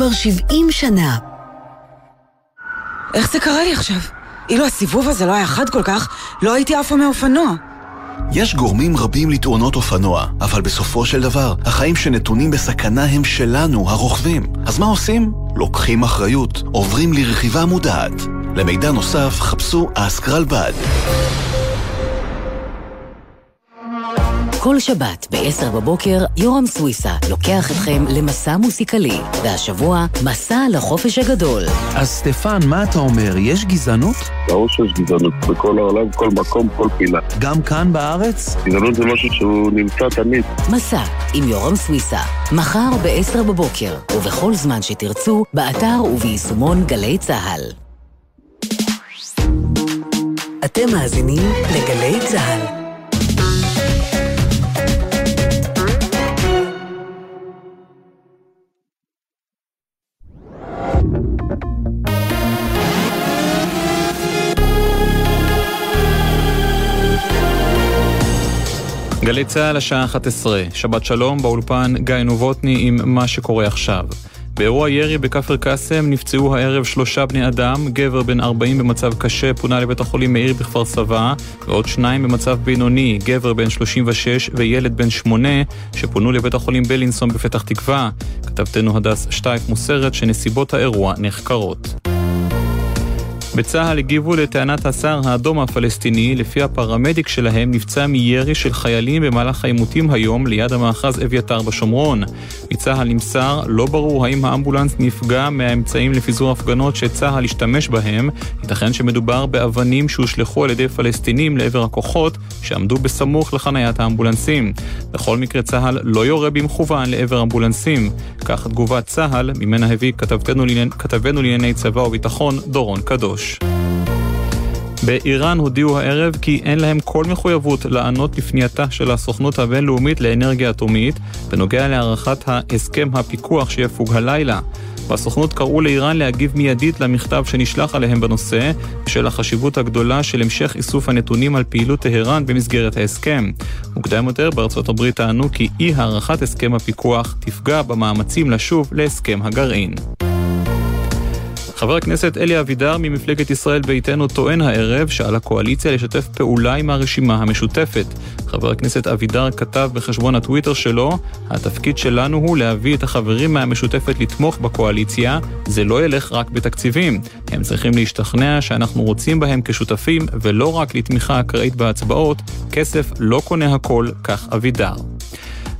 כבר 70 שנה. איך זה קרה לי עכשיו? אילו הסיבוב הזה לא היה חד כל כך, לא הייתי עפה מאופנוע. יש גורמים רבים לתאונות אופנוע, אבל בסופו של דבר, החיים שנתונים בסכנה הם שלנו, הרוכבים. אז מה עושים? לוקחים אחריות, עוברים לרכיבה מודעת. למידע נוסף, חפשו אסק רלב"ד. כל שבת ב-10 בבוקר, יורם סוויסה לוקח אתכם למסע מוסיקלי, והשבוע, מסע לחופש הגדול. אז סטפן, מה אתה אומר? יש גזענות? ברור שיש גזענות בכל העולם, כל מקום, כל פינה. גם כאן בארץ? גזענות זה משהו שהוא נמצא תמיד. מסע עם יורם סוויסה, מחר ב-10 בבוקר, ובכל זמן שתרצו, באתר וביישומון גלי צה"ל. אתם מאזינים לגלי צה"ל. גלי צה"ל השעה 11, שבת שלום, באולפן גיא נובוטני עם מה שקורה עכשיו. באירוע ירי בכפר קאסם נפצעו הערב שלושה בני אדם, גבר בן 40 במצב קשה פונה לבית החולים מאיר בכפר סבא, ועוד שניים במצב בינוני, גבר בן 36 וילד בן 8, שפונו לבית החולים בלינסון בפתח תקווה. כתבתנו הדס שטייף מוסרת שנסיבות האירוע נחקרות. בצה"ל הגיבו לטענת הסהר האדום הפלסטיני, לפי הפרמדיק שלהם נפצע מירי של חיילים במהלך העימותים היום ליד המאחז אביתר בשומרון. מצה"ל נמסר, לא ברור האם האמבולנס נפגע מהאמצעים לפיזור הפגנות שצה"ל השתמש בהם, ייתכן שמדובר באבנים שהושלכו על ידי פלסטינים לעבר הכוחות שעמדו בסמוך לחניית האמבולנסים. בכל מקרה צה"ל לא יורה במכוון לעבר אמבולנסים. כך תגובת צה"ל, ממנה הביא כתבתנו לענייני- צבא וביטחון דורון קדוש. באיראן הודיעו הערב כי אין להם כל מחויבות לענות לפנייתה של הסוכנות הבינלאומית לאנרגיה אטומית בנוגע להארכת ההסכם הפיקוח שיפוג הלילה. בסוכנות קראו לאיראן להגיב מיידית למכתב שנשלח עליהם בנושא, בשל החשיבות הגדולה של המשך איסוף הנתונים על פעילות טהרן במסגרת ההסכם. מוקדם יותר בארצות הברית טענו כי אי הארכת הסכם הפיקוח תפגע במאמצים לשוב להסכם הגרעין. חבר הכנסת אלי אבידר ממפלגת ישראל ביתנו טוען הערב שעל הקואליציה לשתף פעולה עם הרשימה המשותפת. חבר הכנסת אבידר כתב בחשבון הטוויטר שלו, התפקיד שלנו הוא להביא את החברים מהמשותפת לתמוך בקואליציה, זה לא ילך רק בתקציבים. הם צריכים להשתכנע שאנחנו רוצים בהם כשותפים ולא רק לתמיכה אקראית בהצבעות, כסף לא קונה הכל, כך אבידר.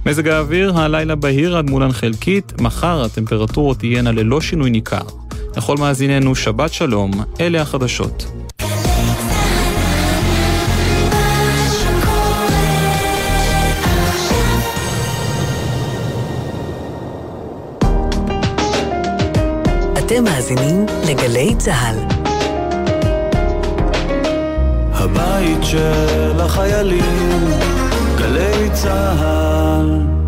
מזג האוויר, הלילה בהיר עד מולן חלקית, מחר הטמפרטורות תהיינה ללא שינוי ניכר. לכל מאזיננו, שבת שלום, אלה החדשות. אתם מאזינים לגלי צה"ל. הבית של החיילים, גלי צה"ל.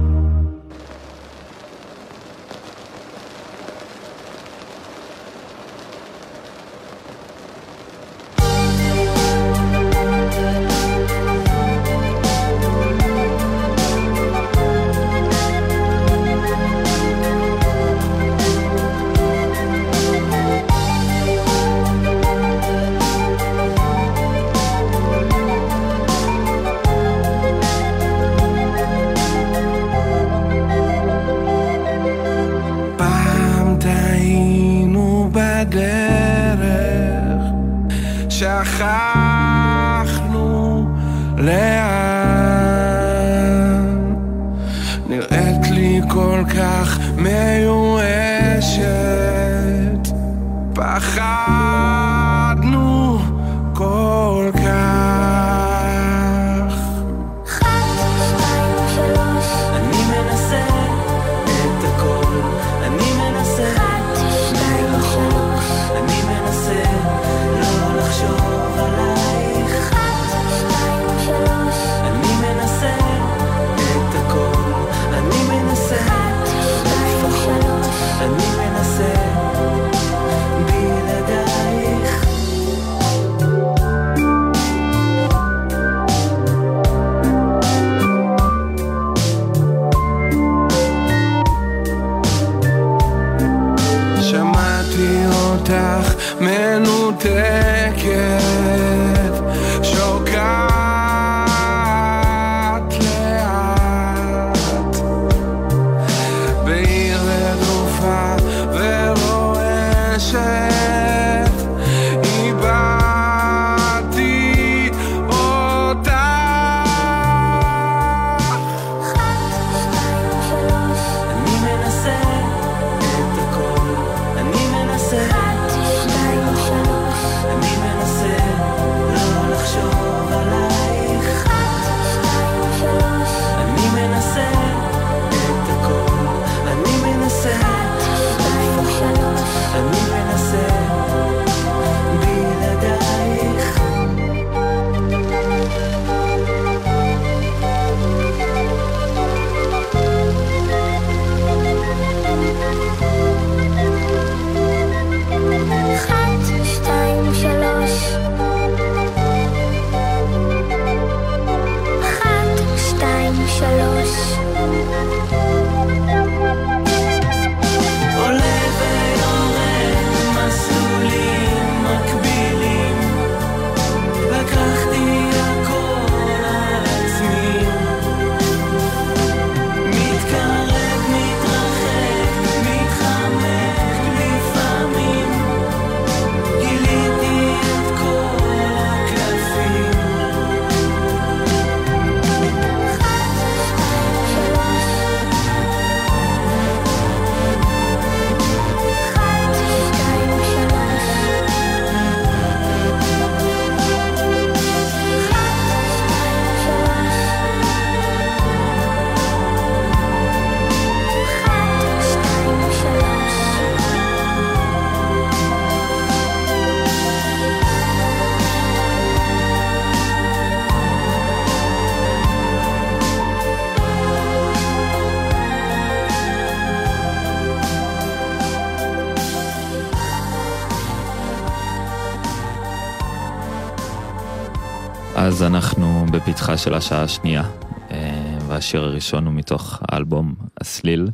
של השעה השנייה, אה, והשיר הראשון הוא מתוך האלבום הסליל.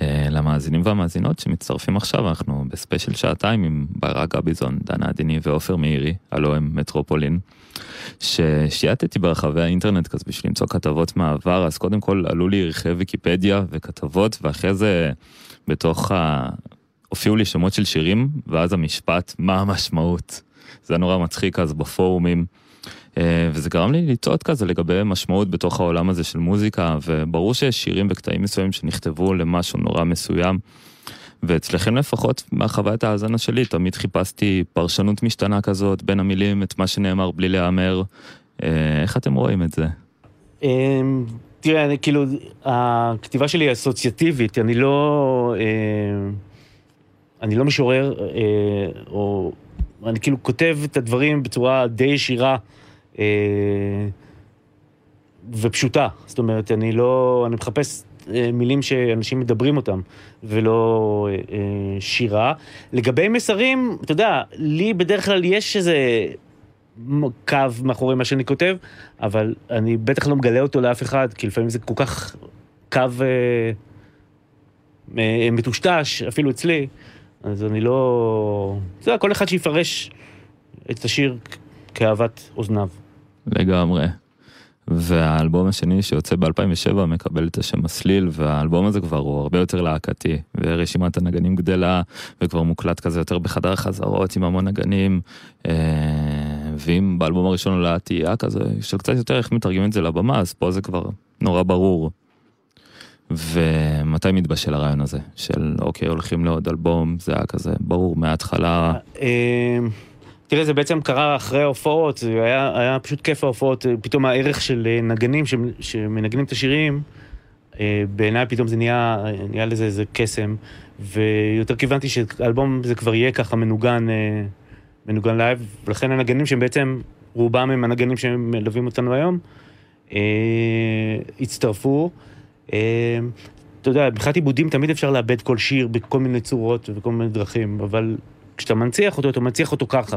אה, למאזינים והמאזינות שמצטרפים עכשיו, אנחנו בספיישל שעתיים עם ברק גביזון, דנה עדיני ועופר מאירי, הלו הם מטרופולין, ששייטתי ברחבי האינטרנט כזה בשביל למצוא כתבות מהעבר, אז קודם כל עלו לי ערכי ויקיפדיה וכתבות, ואחרי זה בתוך ה... הופיעו לי שמות של שירים, ואז המשפט, מה המשמעות? זה נורא מצחיק אז בפורומים. אה, וזה גרם לי לטעות כזה לגבי משמעות בתוך העולם הזה של מוזיקה, וברור שיש שירים וקטעים מסוימים שנכתבו למשהו נורא מסוים. ואצלכם לפחות, מהחוויית ההאזנה שלי, תמיד חיפשתי פרשנות משתנה כזאת בין המילים, את מה שנאמר בלי להיאמר. אה, איך אתם רואים את זה? אמ, תראה, אני כאילו, הכתיבה שלי היא אסוציאטיבית, אני לא... אה, אני לא משורר, אה, או... אני כאילו כותב את הדברים בצורה די ישירה ופשוטה. זאת אומרת, אני לא... אני מחפש אה, מילים שאנשים מדברים אותם, ולא אה, אה, שירה. לגבי מסרים, אתה יודע, לי בדרך כלל יש איזה... קו מאחורי מה שאני כותב, אבל אני בטח לא מגלה אותו לאף אחד, כי לפעמים זה כל כך קו אה, אה, מטושטש, אפילו אצלי, אז אני לא... זה כל אחד שיפרש את השיר כאהבת אוזניו. לגמרי. והאלבום השני שיוצא ב-2007 מקבל את השם הסליל, והאלבום הזה כבר הוא הרבה יותר להקתי, ורשימת הנגנים גדלה, וכבר מוקלט כזה יותר בחדר חזרות עם המון נגנים, אה, ואם באלבום הראשון עולה תהייה כזה, של קצת יותר איך מתרגמים את זה לבמה, אז פה זה כבר נורא ברור. ומתי מתבשל הרעיון הזה, של אוקיי, הולכים לעוד אלבום, זה היה כזה ברור מההתחלה. אה, תראה, זה בעצם קרה אחרי ההופעות, זה היה, היה פשוט כיף ההופעות, פתאום הערך של אה, נגנים שמנגנים את השירים, אה, בעיניי פתאום זה נהיה, נהיה לזה איזה קסם, ויותר כיוונתי שאלבום זה כבר יהיה ככה מנוגן, אה, מנוגן live, ולכן הנגנים שהם בעצם, רובם הם הנגנים שמלווים אותנו היום, הצטרפו. אתה יודע, מבחינת עיבודים תמיד אפשר לאבד כל שיר בכל מיני צורות ובכל מיני דרכים, אבל כשאתה מנציח אותו, אתה מנציח אותו ככה.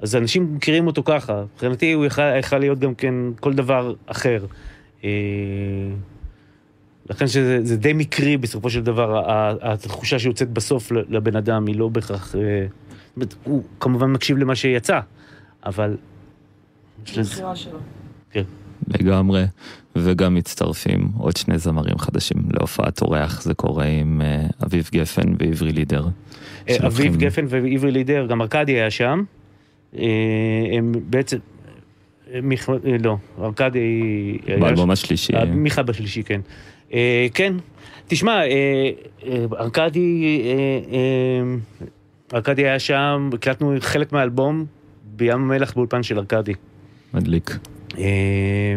אז אנשים מכירים אותו ככה. מבחינתי הוא יכל, יכל להיות גם כן כל דבר אחר. אה, לכן שזה זה די מקרי בסופו של דבר, התחושה שיוצאת בסוף לבן אדם היא לא בהכרח... אה, הוא כמובן מקשיב למה שיצא, אבל... הבחירה שלו. כן. לגמרי, וגם מצטרפים עוד שני זמרים חדשים להופעת אורח, זה קורה עם אה, אביב גפן ועברי לידר. אה, אביב גפן ועברי לידר, גם ארכדי היה שם. אה, הם בעצם... מיכ... לא, ארכדי... היה באלבום ש- השלישי. מיכה בשלישי, כן. כן, תשמע, אה, ארכדי היה שם, הקלטנו חלק מהאלבום בים המלח באולפן של ארכדי. מדליק. אה,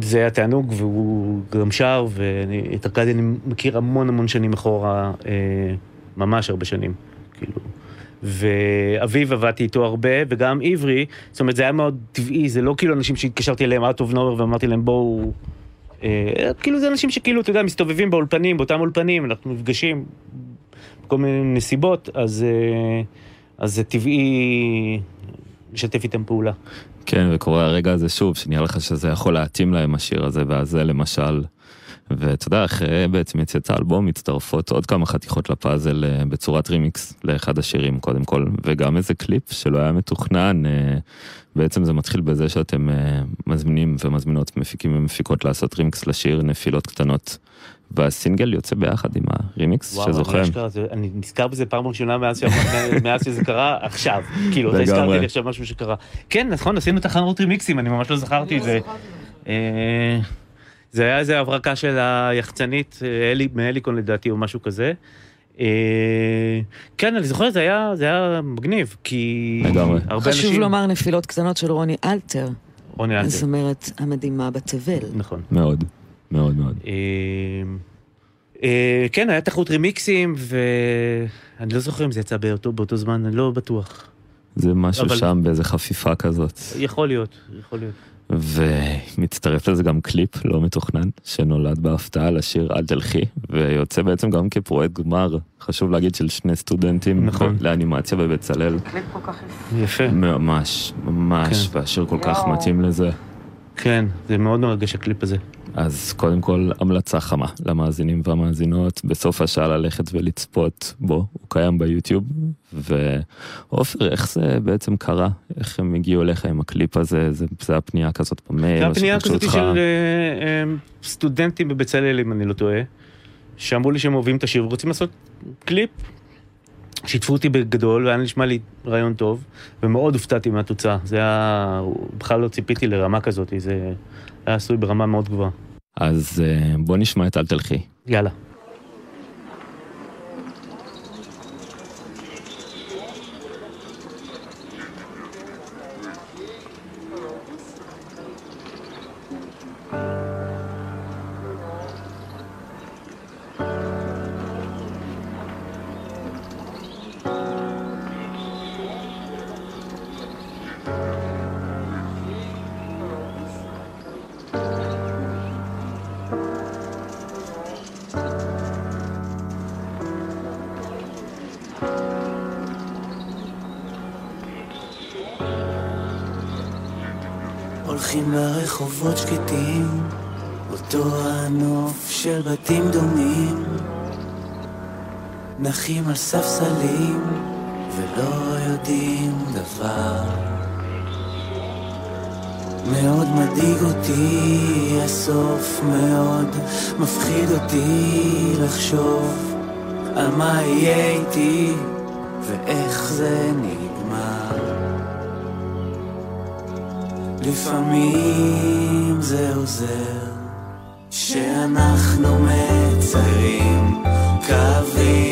זה היה תענוג, והוא גם שר, ואת ארכדי אני מכיר המון המון שנים אחורה, אה, ממש הרבה שנים, כאילו. ואביב עבדתי איתו הרבה, וגם עברי, זאת אומרת, זה היה מאוד טבעי, זה לא כאילו אנשים שהתקשרתי אליהם out of nowhere ואמרתי להם בואו... אה, כאילו זה אנשים שכאילו, אתה יודע, מסתובבים באולפנים, באותם אולפנים, אנחנו נפגשים בכל מיני נסיבות, אז, אה, אז זה טבעי לשתף איתם פעולה. כן, וקורה הרגע הזה שוב, שנראה לך שזה יכול להתאים להם השיר הזה, ואז זה למשל. ואתה יודע, אחרי בעצם יציאת האלבום מצטרפות עוד כמה חתיכות לפאזל אה, בצורת רימיקס לאחד השירים קודם כל, וגם איזה קליפ שלא היה מתוכנן, אה, בעצם זה מתחיל בזה שאתם אה, מזמינים ומזמינות מפיקים ומפיקות לעשות רימיקס לשיר נפילות קטנות, והסינגל יוצא ביחד עם הרימיקס וואו, אני נזכר בזה פעם ראשונה מאז שזה קרה, עכשיו. כאילו, אתה. הזכרתי לי עכשיו משהו שקרה. כן, נכון, עשינו תחנות רימיקסים, אני ממש לא זכרתי את זה. אה, זה היה איזה הברקה של היחצנית, אה, אלי- מהליקון לדעתי, או משהו כזה. אה, כן, אני זוכר, זה היה זה היה מגניב, כי... לגמרי. חשוב. לומר נפילות קטנות של רוני אלתר. רוני אלתר. הזמרת המדהימה בתבל. נכון. מאוד, מאוד מאוד. אה, אה, כן, היה תחרות רימיקסים, ואני לא זוכר אם זה יצא באותו, באותו זמן, אני לא בטוח. זה משהו אבל- שם באיזה חפיפה כזאת. יכול להיות, יכול להיות. ומצטרף לזה גם קליפ לא מתוכנן, שנולד בהפתעה לשיר אל תלכי, ויוצא בעצם גם כפרויקט גמר, חשוב להגיד, של שני סטודנטים נכון. לאנימציה בבצלאל. קליפ כל כך יפה. יפה. ממש, ממש, כן. והשיר כל כך יואו. מתאים לזה. כן, זה מאוד מרגש הקליפ הזה. אז קודם כל, המלצה חמה למאזינים והמאזינות, בסוף השעה ללכת ולצפות בו, הוא קיים ביוטיוב. ועופר, איך זה בעצם קרה? איך הם הגיעו אליך עם הקליפ הזה? זה, זה הפנייה כזאת במייל? זה הפנייה כזאת אותך? של אה, אה, סטודנטים בבצלאל, אם אני לא טועה, שאמרו לי שהם אוהבים את השיר ורוצים לעשות קליפ. שיתפו אותי בגדול, והיה נשמע לי רעיון טוב, ומאוד הופתעתי מהתוצאה. זה היה... בכלל לא ציפיתי לרמה כזאת, זה היה עשוי ברמה מאוד גבוהה. אז אה, בוא נשמע את אל תלכי. יאללה. הולכים ברחובות שקטים, אותו הנוף של בתים דומים, נחים על ספסלים ולא יודעים דבר. מאוד מדאיג אותי הסוף, מאוד מפחיד אותי לחשוב על מה יהיה איתי ואיך זה נגמר. לפעמים זה עוזר שאנחנו מציירים קווים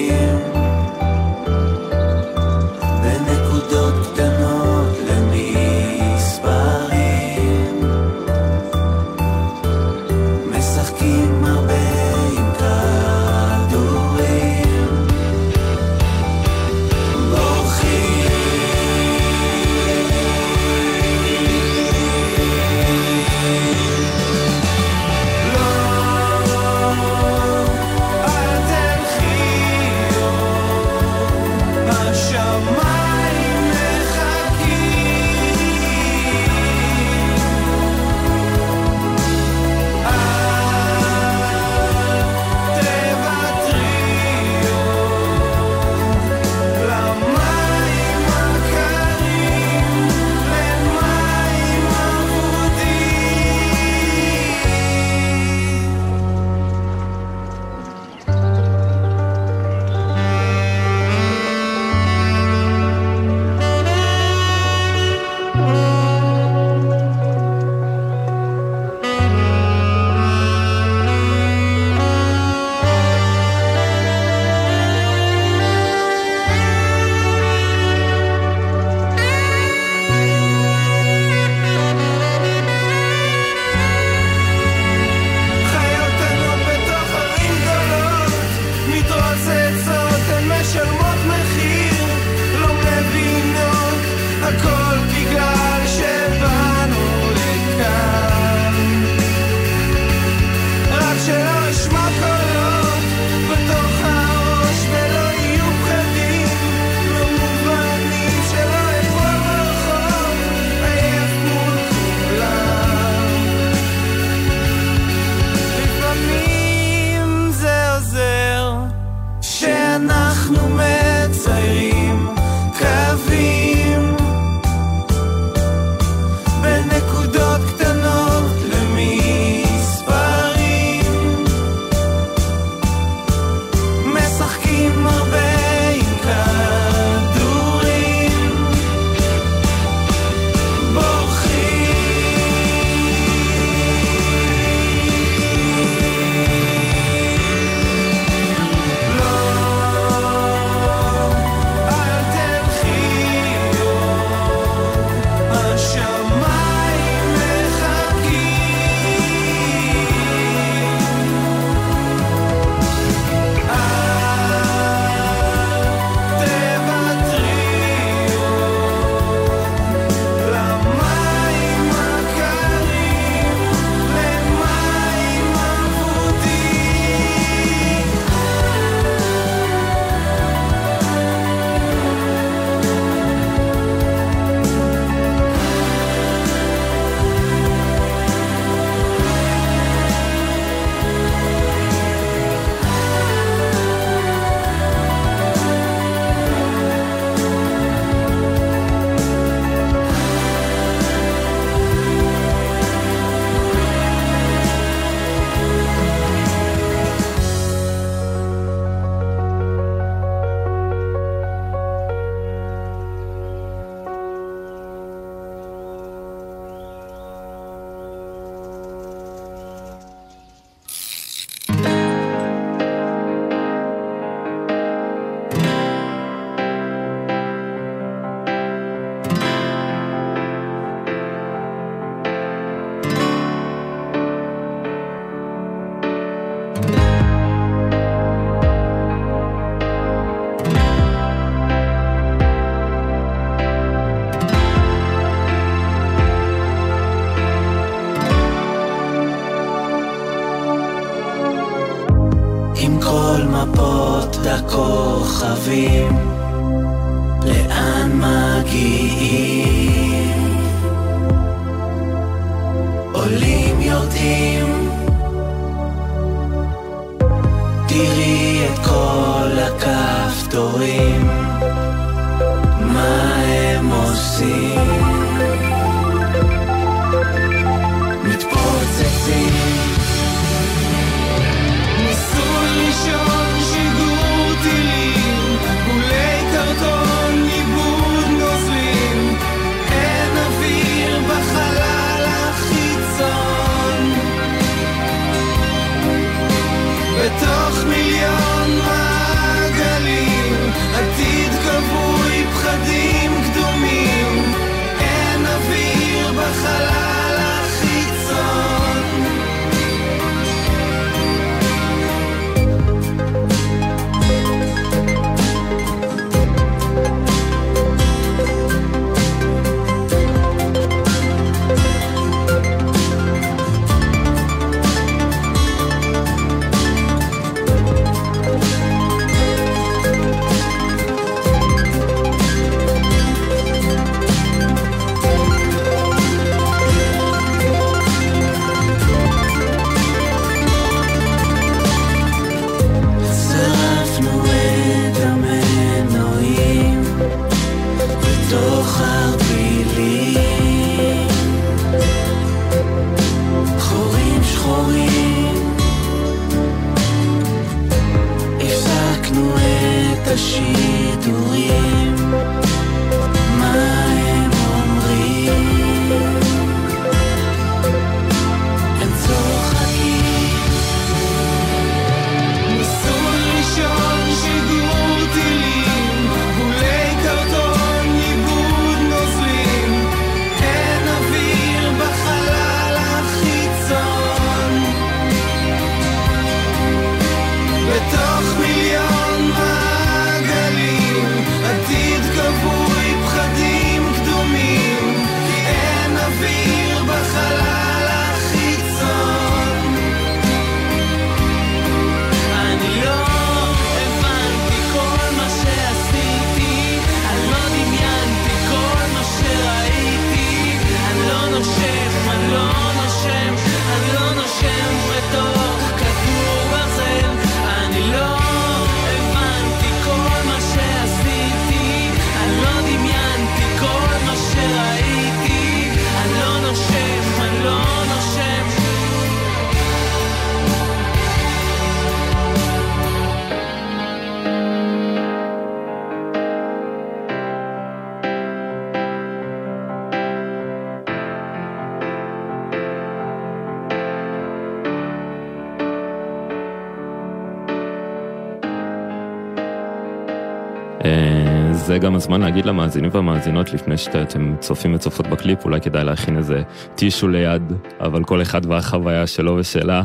גם הזמן להגיד למאזינים והמאזינות לפני שאתם צופים וצופות בקליפ, אולי כדאי להכין איזה טישו ליד, אבל כל אחד והחוויה שלו ושלה.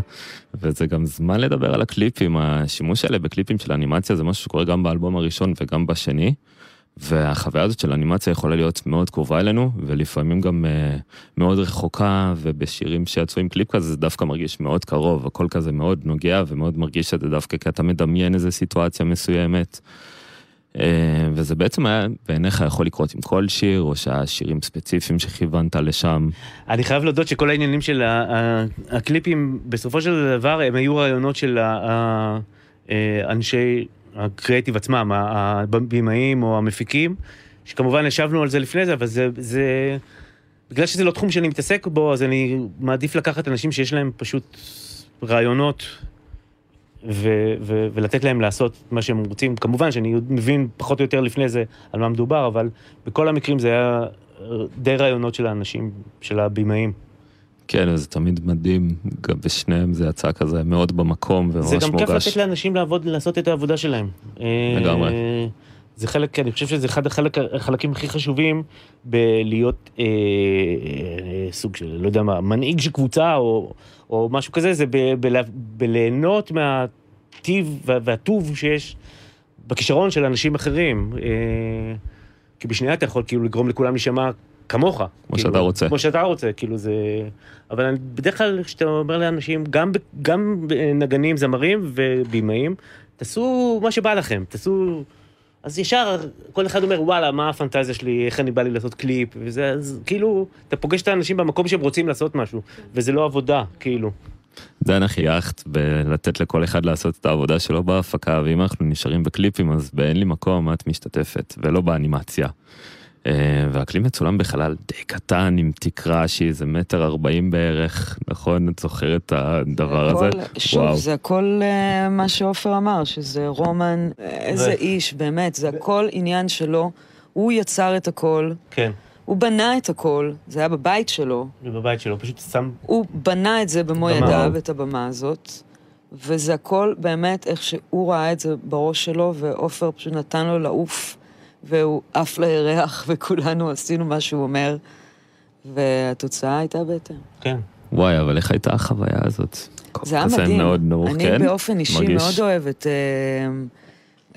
וזה גם זמן לדבר על הקליפים, השימוש האלה בקליפים של אנימציה זה משהו שקורה גם באלבום הראשון וגם בשני. והחוויה הזאת של אנימציה יכולה להיות מאוד קרובה אלינו, ולפעמים גם אה, מאוד רחוקה, ובשירים שיצאו עם קליפ כזה זה דווקא מרגיש מאוד קרוב, הכל כזה מאוד נוגע ומאוד מרגיש את זה דווקא כי אתה מדמיין איזה סיטואציה מסוימת. Uh, וזה בעצם היה בעיניך יכול לקרות עם כל שיר, או שהשירים ספציפיים שכיוונת לשם. אני חייב להודות שכל העניינים של הקליפים, בסופו של דבר, הם היו רעיונות של אה, אנשי הקריאיטיב עצמם, הבמאים או המפיקים, שכמובן ישבנו על זה לפני זה, אבל זה, זה... בגלל שזה לא תחום שאני מתעסק בו, אז אני מעדיף לקחת אנשים שיש להם פשוט רעיונות ו- ו- ולתת להם לעשות מה שהם רוצים. כמובן שאני מבין פחות או יותר לפני זה על מה מדובר, אבל בכל המקרים זה היה די רעיונות של האנשים, של הבמאים. כן, זה תמיד מדהים, גם בשניהם זה יצא כזה מאוד במקום וממש זה מורגש. גם כיף לתת לאנשים לעבוד, לעשות את העבודה שלהם. לגמרי. אה, זה חלק, אני חושב שזה אחד החלק, החלקים הכי חשובים בלהיות אה, אה, סוג של, לא יודע מה, מנהיג של קבוצה או, או משהו כזה, זה בליהנות מהטיב וה- והטוב שיש בכישרון של אנשים אחרים. אה, כי בשנייה אתה יכול כאילו לגרום לכולם להישמע כמוך. כמו כאילו, שאתה רוצה. כמו שאתה רוצה, כאילו זה... אבל אני, בדרך כלל כשאתה אומר לאנשים, גם, גם נגנים, זמרים ובימאים, תעשו מה שבא לכם, תעשו... אז ישר כל אחד אומר, וואלה, מה הפנטזיה שלי, איך אני בא לי לעשות קליפ, וזה, אז כאילו, אתה פוגש את האנשים במקום שהם רוצים לעשות משהו, וזה לא עבודה, כאילו. דנה חייכת בלתת לכל אחד לעשות את העבודה שלו בהפקה, ואם אנחנו נשארים בקליפים אז באין לי מקום את משתתפת, ולא באנימציה. אה, והקליפ מצולם בחלל די קטן עם תקרה שהיא איזה מטר ארבעים בערך, נכון? את זוכרת את הדבר הזה? שוב, זה הכל אה, מה שעופר אמר, שזה רומן, אה, איזה ו- איש, באמת, זה הכל עניין שלו. הוא יצר את הכל, כן, הוא בנה את הכל, זה היה בבית שלו, בבית שלו, פשוט שם... הוא בנה את זה במו. ידיו, את הבמה הזאת, וזה הכל באמת איך שהוא ראה את זה בראש שלו, ועופר פשוט נתן לו לעוף, והוא עף לירח, וכולנו עשינו מה שהוא אומר, והתוצאה הייתה בהתאם. כן. וואי, אבל איך הייתה החוויה הזאת? זה היה מדהים. מאוד נמוך, אני כן? באופן אישי מרגיש? מאוד אוהבת, אה,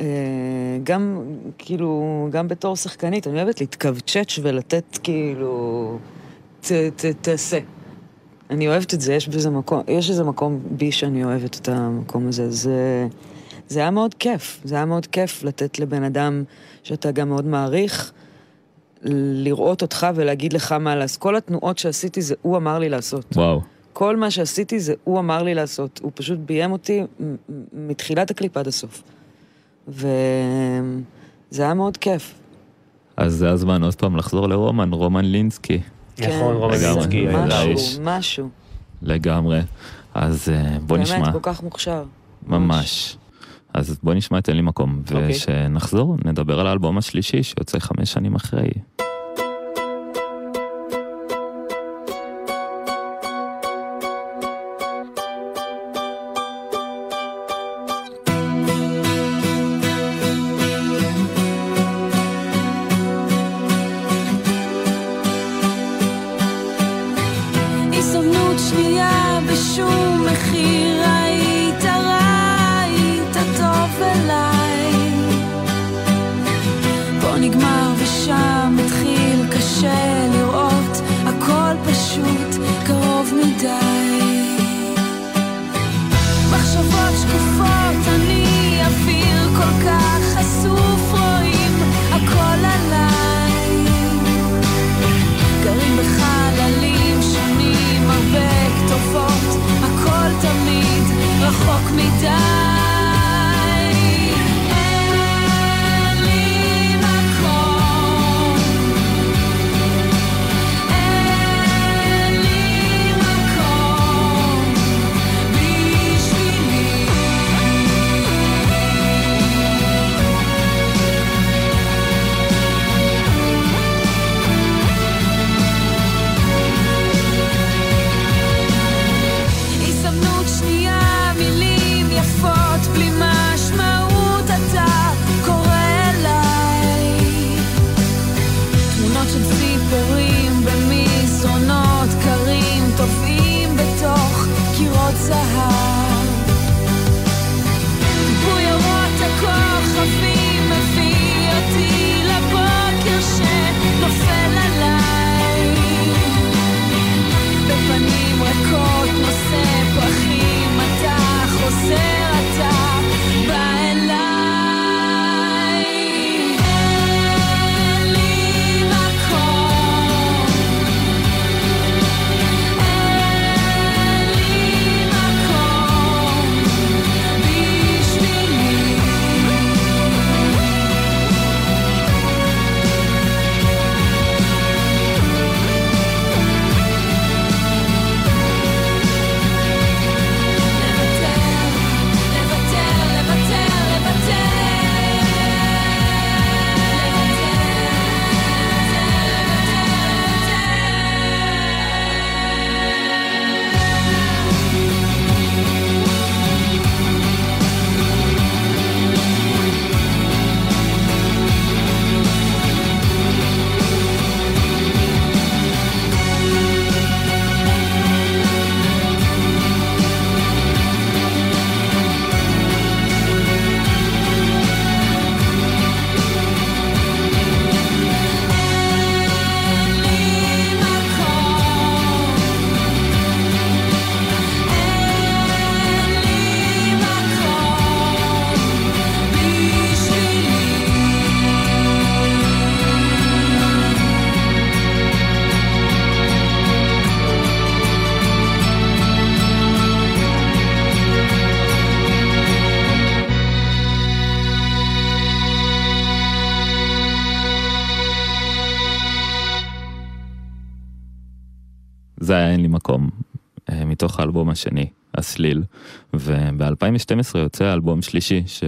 אה, גם, כאילו, גם בתור שחקנית, אני אוהבת להתכווצ'ץ' ולתת, כאילו, ת, ת, תעשה. אני אוהבת את זה, יש בזה מקום, יש איזה מקום בי שאני אוהבת את המקום הזה. זה, זה היה מאוד כיף, זה היה מאוד כיף לתת לבן אדם שאתה גם מאוד מעריך, לראות אותך ולהגיד לך מה לעשות. כל התנועות שעשיתי זה הוא אמר לי לעשות. וואו. כל מה שעשיתי זה הוא אמר לי לעשות. הוא פשוט ביים אותי מתחילת הקליפ עד הסוף. וזה היה מאוד כיף. אז זה הזמן עוד פעם לחזור לרומן, רומן לינסקי. נכון, רומן לגמרי, לינסקי, זה משהו. משהו. לגמרי. אז אה, בוא נשמע. באמת, כל כך מוכשר. ממש. אז בוא נשמע את אין לי מקום, אוקיי. וכשנחזור נדבר על האלבום השלישי שיוצא חמש שנים אחרי. מתוך האלבום השני, הסליל. וב-2012 יוצא אלבום שלישי, ש...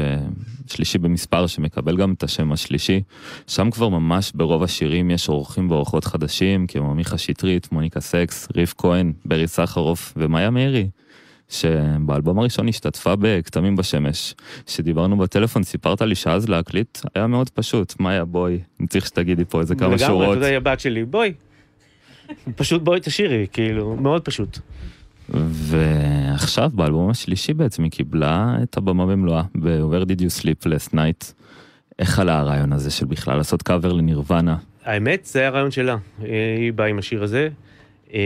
שלישי במספר שמקבל גם את השם השלישי. שם כבר ממש ברוב השירים יש אורחים ואורחות חדשים, כמו מיכה שטרית, מוניקה סקס, ריף כהן, ברי סחרוף ומאיה מאירי. שבאלבום הראשון השתתפה בכתמים בשמש. כשדיברנו בטלפון סיפרת לי שאז להקליט היה מאוד פשוט, מאיה בואי, אני צריך שתגידי פה איזה כמה שורות. לגמרי, אתה יודע, הבת שלי, בואי. פשוט בואי תשאירי, כאילו, מאוד פשוט. ועכשיו באלבום השלישי בעצם היא קיבלה את הבמה במלואה ב-Where did you sleep last night. איך עלה הרעיון הזה של בכלל לעשות קאבר לנירוונה? האמת, זה היה הרעיון שלה. היא באה עם השיר הזה. אה,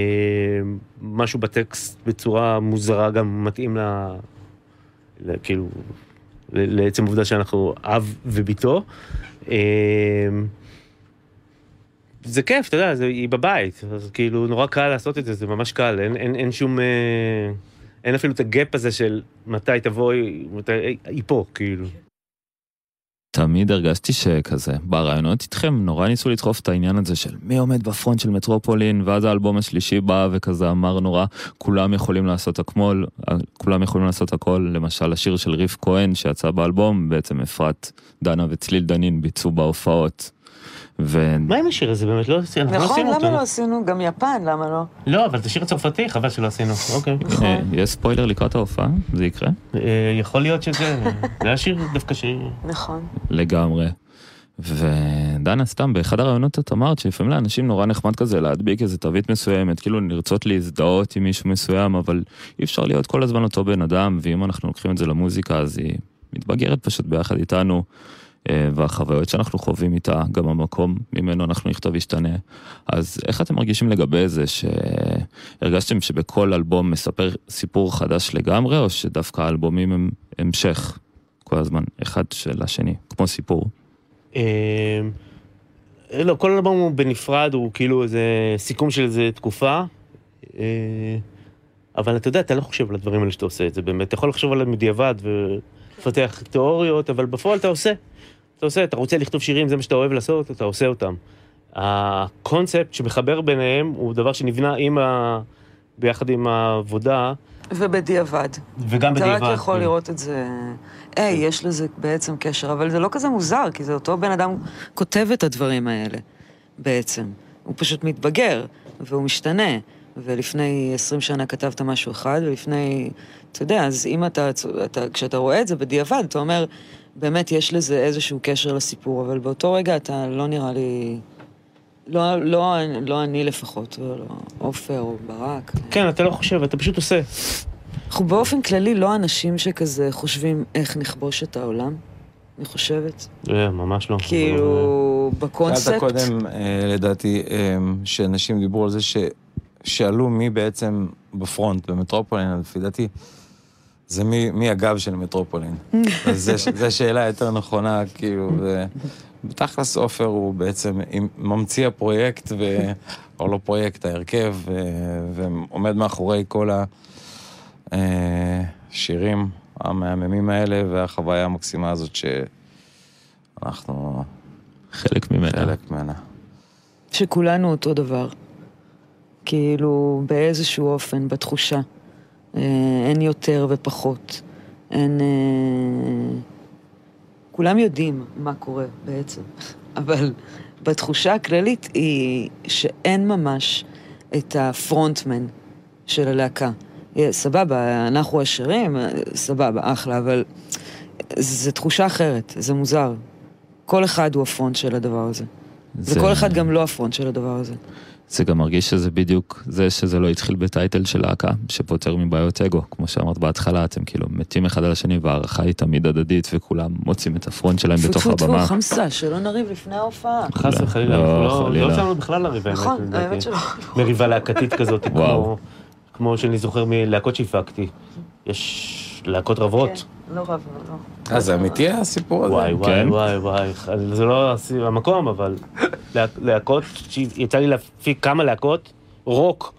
משהו בטקסט בצורה מוזרה גם מתאים ל... ל- כאילו, לעצם העובדה שאנחנו אב וביתו. זה כיף, אתה יודע, זה, היא בבית, אז כאילו נורא קל לעשות את זה, זה ממש קל, אין, אין, אין שום... אה, אין אפילו את הגאפ הזה של מתי תבואי, מתי... היא פה, כאילו. תמיד הרגשתי שכזה, ברעיונות איתכם נורא ניסו לדחוף את העניין הזה של מי עומד בפרונט של מטרופולין, ואז האלבום השלישי בא וכזה אמר נורא, כולם יכולים לעשות הכל, כולם יכולים לעשות הכל, למשל השיר של ריף כהן שיצא באלבום, בעצם אפרת, דנה וצליל דנין ביצעו בהופעות. ו... מה עם השיר הזה באמת? לא עשינו לא נכון, עשינו למה אותו. לא עשינו? גם יפן, למה לא? לא, אבל זה שיר צרפתי, חבל שלא עשינו, אוקיי. אה, יש ספוילר לקראת ההופעה? זה יקרה? אה, יכול להיות שזה, זה היה שיר דווקא ש... נכון. לגמרי. ודנה, סתם, באחד הראיונות את אמרת שלפעמים לאנשים נורא נחמד כזה להדביק איזה תווית מסוימת, כאילו לרצות להזדהות עם מישהו מסוים, אבל אי אפשר להיות כל הזמן אותו בן אדם, ואם אנחנו לוקחים את זה למוזיקה, אז היא מתבגרת פשוט ביחד איתנו, והחוויות שאנחנו חווים איתה, גם המקום ממנו אנחנו נכתוב ישתנה. אז איך אתם מרגישים לגבי זה, שהרגשתם שבכל אלבום מספר סיפור חדש לגמרי, או שדווקא האלבומים הם המשך כל הזמן, אחד של השני, כמו סיפור? אה, לא, כל אלבום הוא בנפרד, הוא כאילו איזה סיכום של איזה תקופה. אה, אבל אתה יודע, אתה לא חושב על הדברים האלה שאתה עושה את זה באמת. אתה יכול לחשוב עליהם בדיעבד ולפתח תיאוריות, אבל בפועל אתה עושה. אתה עושה, אתה רוצה לכתוב שירים, זה מה שאתה אוהב לעשות, אתה עושה אותם. הקונספט שמחבר ביניהם הוא דבר שנבנה עם ה... ביחד עם העבודה. ובדיעבד. וגם אתה בדיעבד. רק יכול כן. לראות את זה, היי, יש לזה בעצם קשר, אבל זה לא כזה מוזר, כי זה אותו בן אדם כותב את הדברים האלה, בעצם. הוא פשוט מתבגר, והוא משתנה. ולפני 20 שנה כתבת משהו אחד, ולפני, אתה יודע, אז אם אתה, אתה, כשאתה רואה את זה בדיעבד, אתה אומר, באמת יש לזה איזשהו קשר לסיפור, אבל באותו רגע אתה לא נראה לי, לא, לא, לא אני לפחות, ולא עופר או ברק. כן, אתה לא חושב, אתה פשוט עושה. אנחנו באופן כללי לא אנשים שכזה חושבים איך נכבוש את העולם, אני חושבת. אה, ממש לא. כאילו, בקונספט... שאלת קודם, אה, לדעתי, אה, שאנשים דיברו על זה ש... שאלו מי בעצם בפרונט במטרופולין, לפי דעתי, זה מי, מי הגב של מטרופולין. זו שאלה יותר נכונה, כאילו, ובתכלס עופר הוא בעצם ממציא הפרויקט, ו... או לא פרויקט, ההרכב, ו... ועומד מאחורי כל השירים המהממים האלה, והחוויה המקסימה הזאת שאנחנו... חלק ממנה. חלק ממנה. שכולנו אותו דבר. כאילו, באיזשהו אופן, בתחושה. אה, אין יותר ופחות. אין... אה, כולם יודעים מה קורה בעצם, אבל בתחושה הכללית היא שאין ממש את הפרונטמן של הלהקה. סבבה, אנחנו עשירים, אה, סבבה, אחלה, אבל זו תחושה אחרת, זה מוזר. כל אחד הוא הפרונט של הדבר הזה. זה- וכל אחד גם לא הפרונט של הדבר הזה. זה גם מרגיש שזה בדיוק זה שזה לא התחיל בטייטל של להקה, שפותר מבעיות אגו. כמו שאמרת בהתחלה, אתם כאילו מתים אחד על השני והערכה היא תמיד הדדית וכולם מוצאים את הפרונט שלהם בתוך טפו טפו, הבמה. חמסה, שלא נריב לפני ההופעה. חס וחלילה, לא, אנחנו לא-. לא בכלל לריב. נכון. האמת שלא. מריבה להקתית כזאת, כמו שאני זוכר מלהקות שהפקתי. יש להקות רבות. לא רבנו, לא. אה, זה אמיתי הסיפור הזה? וואי וואי כן. וואי וואי, זה לא המקום, אבל לה- להקות, שיצא לי להפיק כמה להקות, רוק.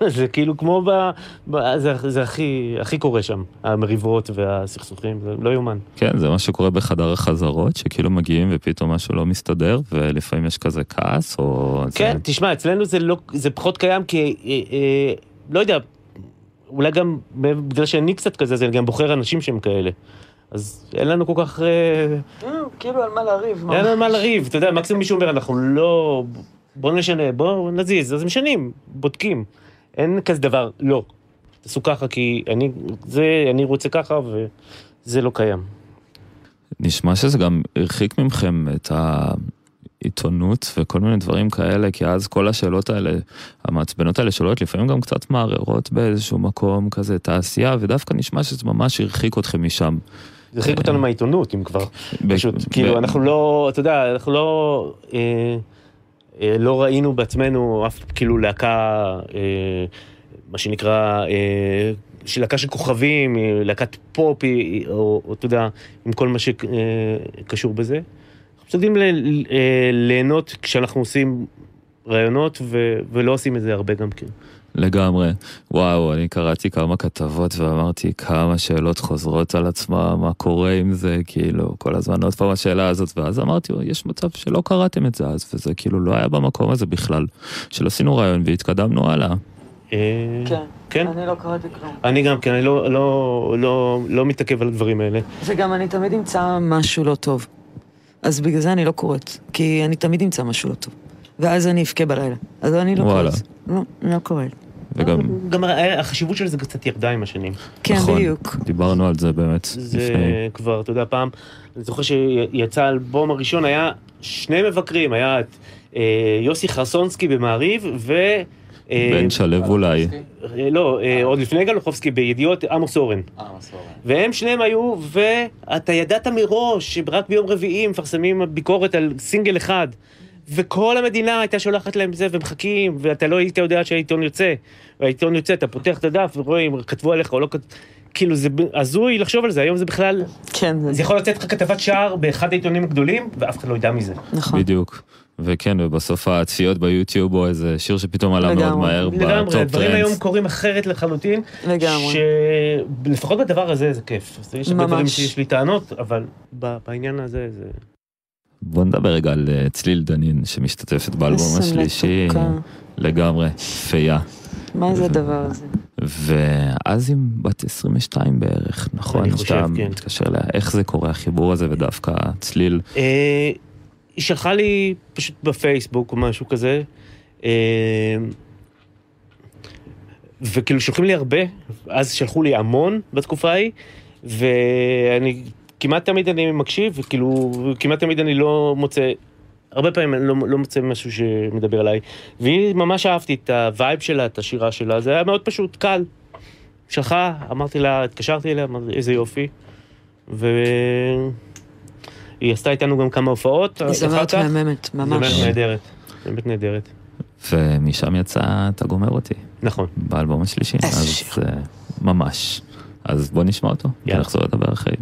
זה כאילו כמו ב... ב זה, זה הכי, הכי קורה שם, המריבות והסכסוכים, זה לא יאומן. כן, זה מה שקורה בחדר החזרות, שכאילו מגיעים ופתאום משהו לא מסתדר, ולפעמים יש כזה כעס, או... כן, זה... תשמע, אצלנו זה, לא, זה פחות קיים כי, אה, אה, לא יודע, אולי גם בגלל שאני קצת כזה, אז אני גם בוחר אנשים שהם כאלה. אז אין לנו כל כך... אה, כאילו על מה לריב. אין לנו על מה לריב, אתה יודע, מקסימום מישהו אומר, אנחנו לא... בוא נשנה, בוא נזיז, אז משנים, בודקים. אין כזה דבר, לא. תעשו ככה כי אני, זה, אני רוצה ככה וזה לא קיים. נשמע שזה גם הרחיק מכם את העיתונות וכל מיני דברים כאלה, כי אז כל השאלות האלה, המעצבנות האלה שאלות לפעמים גם קצת מערערות באיזשהו מקום כזה את העשייה, ודווקא נשמע שזה ממש הרחיק אתכם משם. זה הרחיק אותנו מהעיתונות, אם כבר. פשוט, כאילו, אנחנו לא, אתה יודע, אנחנו לא... אה, אה, לא ראינו בעצמנו אף כאילו להקה, אה, מה שנקרא, אה, של להקה של כוכבים, להקת פופ, או אתה יודע, עם כל מה שקשור בזה. אנחנו יודעים ליהנות כשאנחנו עושים רעיונות, ו- ולא עושים את זה הרבה גם כן. לגמרי. וואו, אני קראתי כמה כתבות ואמרתי כמה שאלות חוזרות על עצמה, מה קורה עם זה, כאילו, כל הזמן עוד פעם השאלה הזאת, ואז אמרתי, יש מצב שלא קראתם את זה אז, וזה כאילו לא היה במקום הזה בכלל, של עשינו רעיון והתקדמנו הלאה. כן, כן, אני לא קראתי כלום. אני גם כן, אני לא, לא, לא, לא מתעכב על הדברים האלה. וגם אני תמיד אמצא משהו לא טוב. אז בגלל זה אני לא קוראת, כי אני תמיד אמצא משהו לא טוב. ואז אני אבכה בלילה. אז אני לא וואלה. קוראת. לא, אני לא קוראת. וגם, גם החשיבות של זה קצת ירדה עם השנים. כן, נכון, בדיוק. דיברנו על זה באמת זה לפני. כבר, אתה יודע, פעם, אני זוכר שיצא האלבום הראשון, היה שני מבקרים, היה את אה, יוסי חרסונסקי במעריב, ו... אה, בן שלו אולי. אה, לא, אה, עוד לפני גלוחובסקי, בידיעות עמוס אורן. והם שניהם היו, ואתה ידעת מראש שרק ביום רביעי מפרסמים ביקורת על סינגל אחד. וכל המדינה הייתה שולחת להם זה, ומחכים, ואתה לא היית יודע שהעיתון יוצא. והעיתון יוצא, אתה פותח את הדף ורואה אם כתבו עליך או לא כתבו. כאילו זה הזוי לחשוב על זה, היום זה בכלל... כן. זה יכול לצאת לך כתבת שער באחד העיתונים הגדולים, ואף אחד לא ידע מזה. נכון. בדיוק. וכן, ובסוף הצפיות ביוטיוב או איזה שיר שפתאום עלה מאוד לגמרי. מהר לגמרי, בטופ הדברים היום trends. קורים אחרת לחלוטין. לגמרי. שלפחות בדבר הזה זה כיף. אז יש הרבה ממש. דברים שיש לי טענות, אבל בעניין הזה זה... בוא נדבר רגע על אה, צליל דנין שמשתתפת באלבום השלישי. לגמרי, פייה. מה זה הדבר הזה? ואז עם בת 22 בערך, נכון? אני חושב, כן. מתקשר אליה, איך זה קורה החיבור הזה ודווקא צליל? היא שלחה לי פשוט בפייסבוק או משהו כזה, אה, וכאילו שולחים לי הרבה, אז שלחו לי המון בתקופה ההיא, ואני כמעט תמיד אני מקשיב, וכאילו כמעט תמיד אני לא מוצא, הרבה פעמים אני לא, לא מוצא משהו שמדבר עליי, והיא ממש אהבתי את ה vibe שלה, את השירה שלה, זה היה מאוד פשוט, קל. שלחה, אמרתי לה, התקשרתי אליה, אמרתי איזה יופי, ו... היא עשתה איתנו גם כמה הופעות. היא זמרת. מהממת, ממש. זמרת נהדרת, באמת נהדרת. ומשם יצא אתה גומר אותי. נכון. באלבום השלישי. איזה שיר. אה, ממש. אז בוא נשמע אותו, יאללה. ונחזור לדבר אחרי.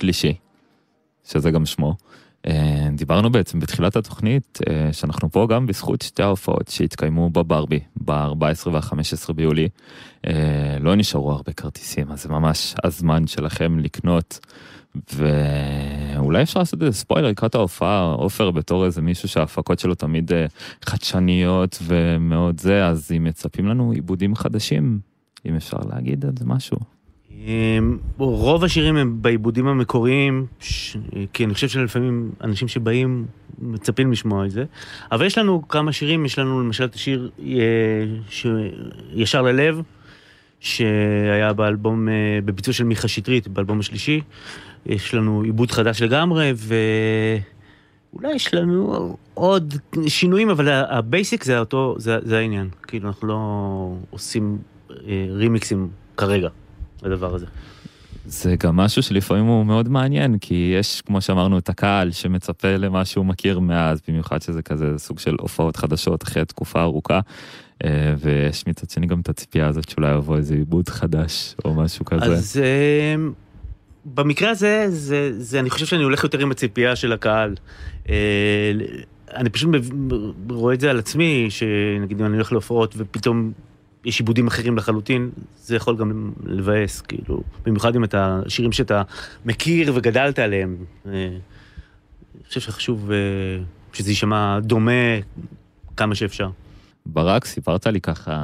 השלישי, שזה גם שמו. אה, דיברנו בעצם בתחילת התוכנית אה, שאנחנו פה גם בזכות שתי ההופעות שהתקיימו בברבי ב-14 וה-15 ביולי. אה, לא נשארו הרבה כרטיסים, אז זה ממש הזמן שלכם לקנות. ואולי אפשר לעשות איזה ספוילר לקראת ההופעה, עופר בתור איזה מישהו שההפקות שלו תמיד חדשניות ומאוד זה, אז אם מצפים לנו עיבודים חדשים, אם אפשר להגיד על זה משהו. אמ, רוב השירים הם בעיבודים המקוריים, ש- כי אני חושב שלפעמים אנשים שבאים מצפים לשמוע את זה. אבל יש לנו כמה שירים, יש לנו למשל את השיר אה, ש- ישר ללב, שהיה באלבום, אה, בביצוע של מיכה שטרית, באלבום השלישי. יש לנו עיבוד חדש לגמרי, ואולי יש לנו עוד שינויים, אבל ה basic זה אותו, זה, זה העניין. כאילו, אנחנו לא עושים אה, רימיקסים כרגע. לדבר הזה. זה גם משהו שלפעמים הוא מאוד מעניין, כי יש, כמו שאמרנו, את הקהל שמצפה למה שהוא מכיר מאז, במיוחד שזה כזה סוג של הופעות חדשות אחרי תקופה ארוכה, אה, ויש מצד שני גם את הציפייה הזאת שאולי יבוא איזה עיבוד חדש או משהו כזה. אז אה, במקרה הזה, זה, זה, אני חושב שאני הולך יותר עם הציפייה של הקהל. אה, אני פשוט רואה את זה על עצמי, שנגיד אם אני הולך להופעות ופתאום יש עיבודים אחרים לחלוטין, זה יכול גם לבאס, כאילו, במיוחד אם אתה, שירים שאתה מכיר וגדלת עליהם. אה, אני חושב שחשוב אה, שזה יישמע דומה כמה שאפשר. ברק, סיפרת לי ככה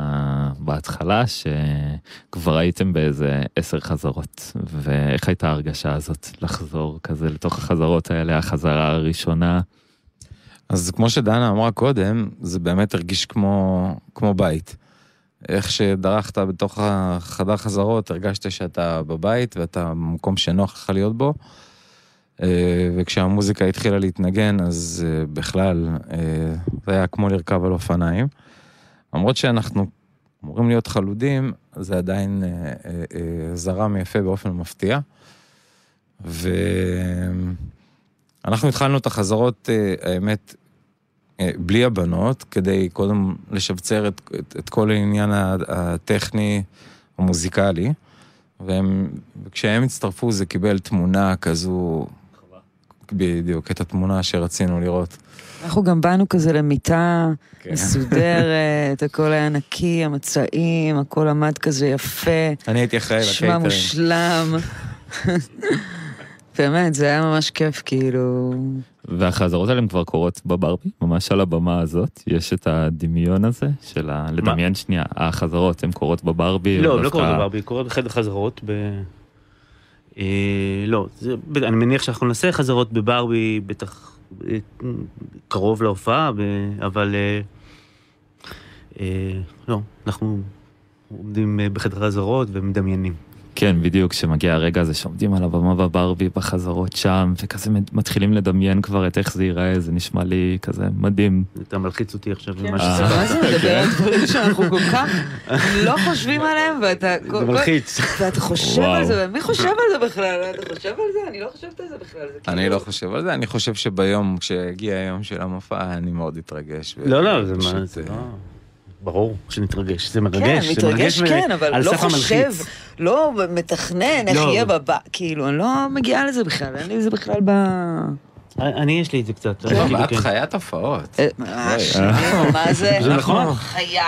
בהתחלה שכבר הייתם באיזה עשר חזרות, ואיך הייתה ההרגשה הזאת לחזור כזה לתוך החזרות האלה, החזרה הראשונה? אז כמו שדנה אמרה קודם, זה באמת הרגיש כמו, כמו בית. איך שדרכת בתוך החדר חזרות, הרגשת שאתה בבית ואתה במקום שנוח לך להיות בו. אה, וכשהמוזיקה התחילה להתנגן, אז אה, בכלל, אה, זה היה כמו לרכב על אופניים. למרות שאנחנו אמורים להיות חלודים, זה עדיין זרם יפה באופן מפתיע. ואנחנו התחלנו את החזרות, האמת, בלי הבנות, כדי קודם לשבצר את, את, את כל העניין הטכני המוזיקלי. והם, וכשהם הצטרפו זה קיבל תמונה כזו, בדיוק, את התמונה שרצינו לראות. אנחנו גם באנו כזה למיטה כן. מסודרת, הכל היה נקי, המצעים, הכל עמד כזה יפה. אני הייתי אחראי נשמע לקייטרינג. מושלם. באמת, זה היה ממש כיף, כאילו... והחזרות האלה הן כבר קורות בברבי, ממש על הבמה הזאת, יש את הדמיון הזה של ה... לדמיין שנייה, החזרות הן קורות בברבי. לא, לא קורה בברבי, קורה בחדר חזרות ב... אה, לא, זה, אני מניח שאנחנו נעשה חזרות בברבי, בטח אה, קרוב להופעה, ב, אבל אה, אה, לא, אנחנו עומדים אה, בחדר חזרות ומדמיינים. כן, בדיוק, כשמגיע הרגע הזה שעומדים על הבמה בברבי, בחזרות שם, וכזה מתחילים לדמיין כבר את איך זה ייראה, זה נשמע לי כזה מדהים. אתה מלחיץ אותי עכשיו כן, ממה אה, מה זה. מדבר על דברים שאנחנו כל כך לא חושבים עליהם, ואתה... כל- מלחיץ. ואתה חושב. על זה, מי חושב על זה בכלל? אתה חושב על זה? אני לא חושבת על זה בכלל. זה אני כאילו- לא חושב על זה, אני חושב שביום, כשיגיע היום של המופע, אני מאוד אתרגש. לא, לא, זה מה, זה אה, לא... ברור שנתרגש, זה כן, מרגש. זה מתרגש מרגש כן, ו- אבל לא חושב, המלחיץ. לא מתכנן איך לא. יהיה בבא, כאילו, אני לא מגיעה לזה בכלל, אין לי זה בכלל ב... אני, יש לי את זה קצת. טוב, כאילו, את כן. חיית הופעות. אה, ממש, מה זה? זה נכון. חיה.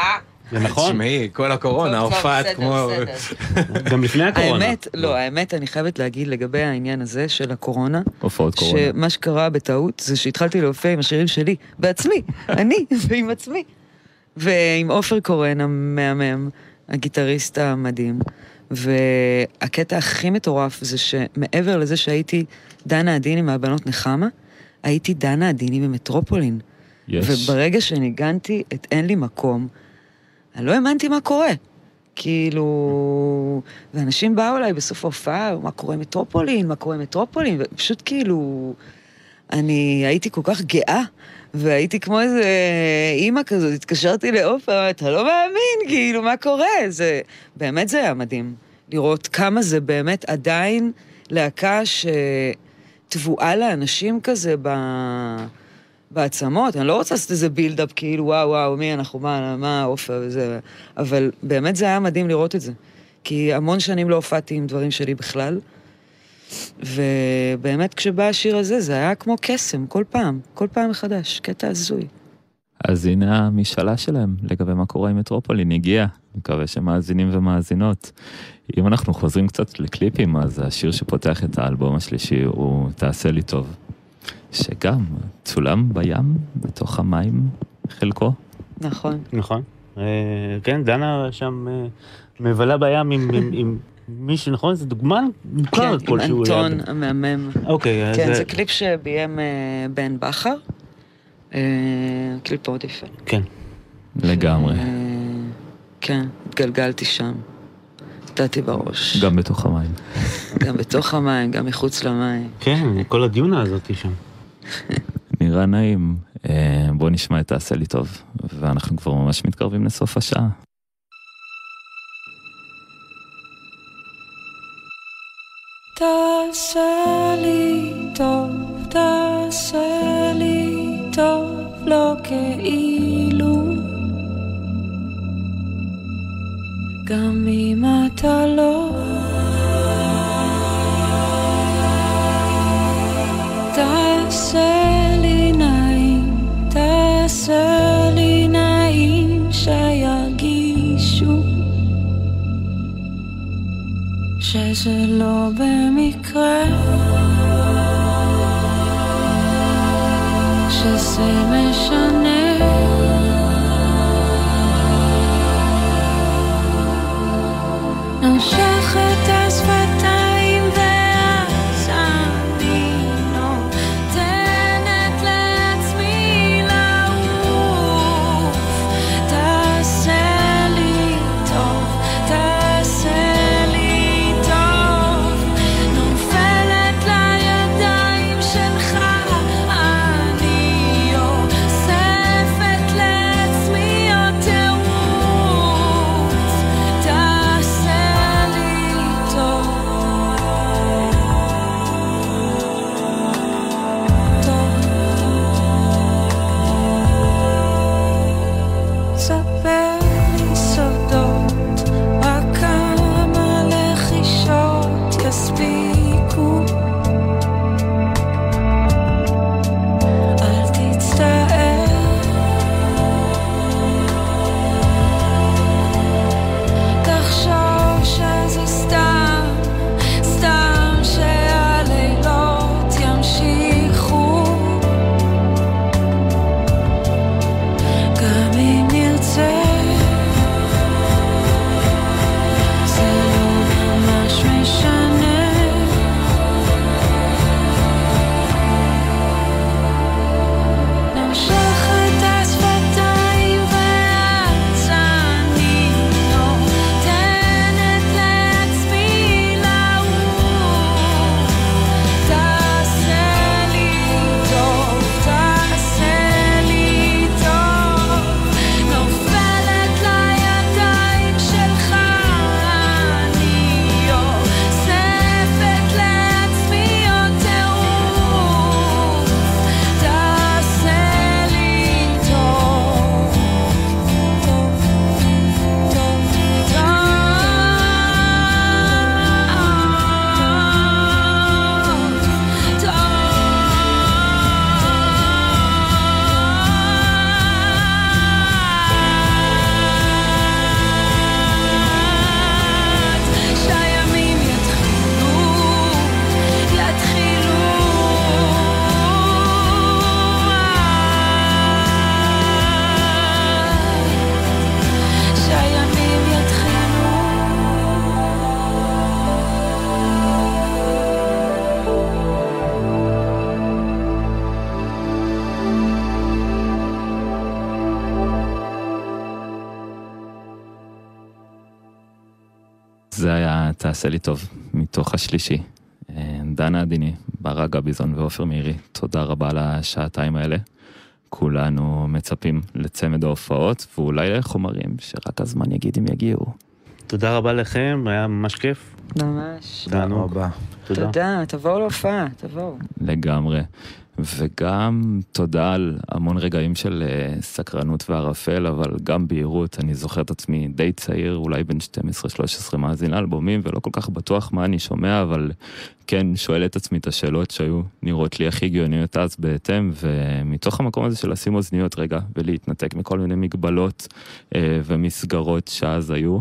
זה נכון. תשמעי, כל הקורונה, הופעת כמו... גם לפני הקורונה. האמת, לא, האמת, אני חייבת להגיד לגבי העניין הזה של הקורונה, הופעות קורונה. שמה שקרה בטעות זה שהתחלתי להופיע עם השירים שלי, בעצמי, אני ועם עצמי. ועם עופר קורן המהמם, הגיטריסט המדהים. והקטע הכי מטורף זה שמעבר לזה שהייתי דנה עדיני מהבנות נחמה, הייתי דנה עדיני במטרופולין. יש. וברגע שניגנתי את אין לי מקום, אני לא האמנתי מה קורה. כאילו... ואנשים באו אליי בסוף ההופעה, מה קורה מטרופולין, מה קורה מטרופולין, ופשוט כאילו... אני הייתי כל כך גאה, והייתי כמו איזה אימא כזאת, התקשרתי לעופר, אתה לא מאמין, כאילו, מה קורה? זה... באמת זה היה מדהים, לראות כמה זה באמת עדיין להקה שטבועה לאנשים כזה ב... בעצמות, אני לא רוצה לעשות איזה בילדאפ כאילו וואו וואו מי אנחנו, מה, מה עופר וזה, אבל באמת זה היה מדהים לראות את זה. כי המון שנים לא הופעתי עם דברים שלי בכלל, ובאמת כשבא השיר הזה, זה היה כמו קסם, כל פעם, כל פעם מחדש, קטע הזוי. אז הנה המשאלה שלהם לגבי מה קורה עם מטרופולין, הגיע, מקווה שמאזינים ומאזינות. אם אנחנו חוזרים קצת לקליפים, אז השיר שפותח את האלבום השלישי הוא "תעשה לי טוב", שגם צולם בים, בתוך המים, חלקו. נכון. נכון. אה, כן, דנה שם אה, מבלה בים עם- עם- עם מישהו, נכון? זה דוגמן מוכר כן, עם כלשהו. אנטון ליד. המהמם. אוקיי, אז... כן, זה קליפ שביים אה, בן בכר. אה, קליפ מאוד יפה. כן. לגמרי. אה, כן, התגלגלתי שם. נתתי בראש. גם בתוך המים. גם בתוך המים, גם מחוץ למים. כן, כל הדיונה הזאת שם. נראה נעים. אה, בוא נשמע את תעשה לי טוב, ואנחנו כבר ממש מתקרבים לסוף השעה. תעשה לי טוב, תעשה לי טוב, לא כאילו. שזה לא במקרה. שזה משנה היה תעשה לי טוב, מתוך השלישי. אה, דנה עדיני, ברק גביזון ועופר מאירי, תודה רבה על השעתיים האלה. כולנו מצפים לצמד ההופעות, ואולי לחומרים שרק הזמן יגיד אם יגיעו. תודה רבה לכם, היה ממש כיף. ממש. תענוג. רבה. תודה. תודה, תבואו להופעה, תבואו. לגמרי. וגם תודה על המון רגעים של אה, סקרנות וערפל, אבל גם בהירות. אני זוכר את עצמי די צעיר, אולי בן 12-13 מאזין לאלבומים, ולא כל כך בטוח מה אני שומע, אבל כן שואל את עצמי את השאלות שהיו נראות לי הכי הגיוניות אז בהתאם, ומתוך המקום הזה של לשים אוזניות רגע, ולהתנתק מכל מיני מגבלות אה, ומסגרות שאז היו.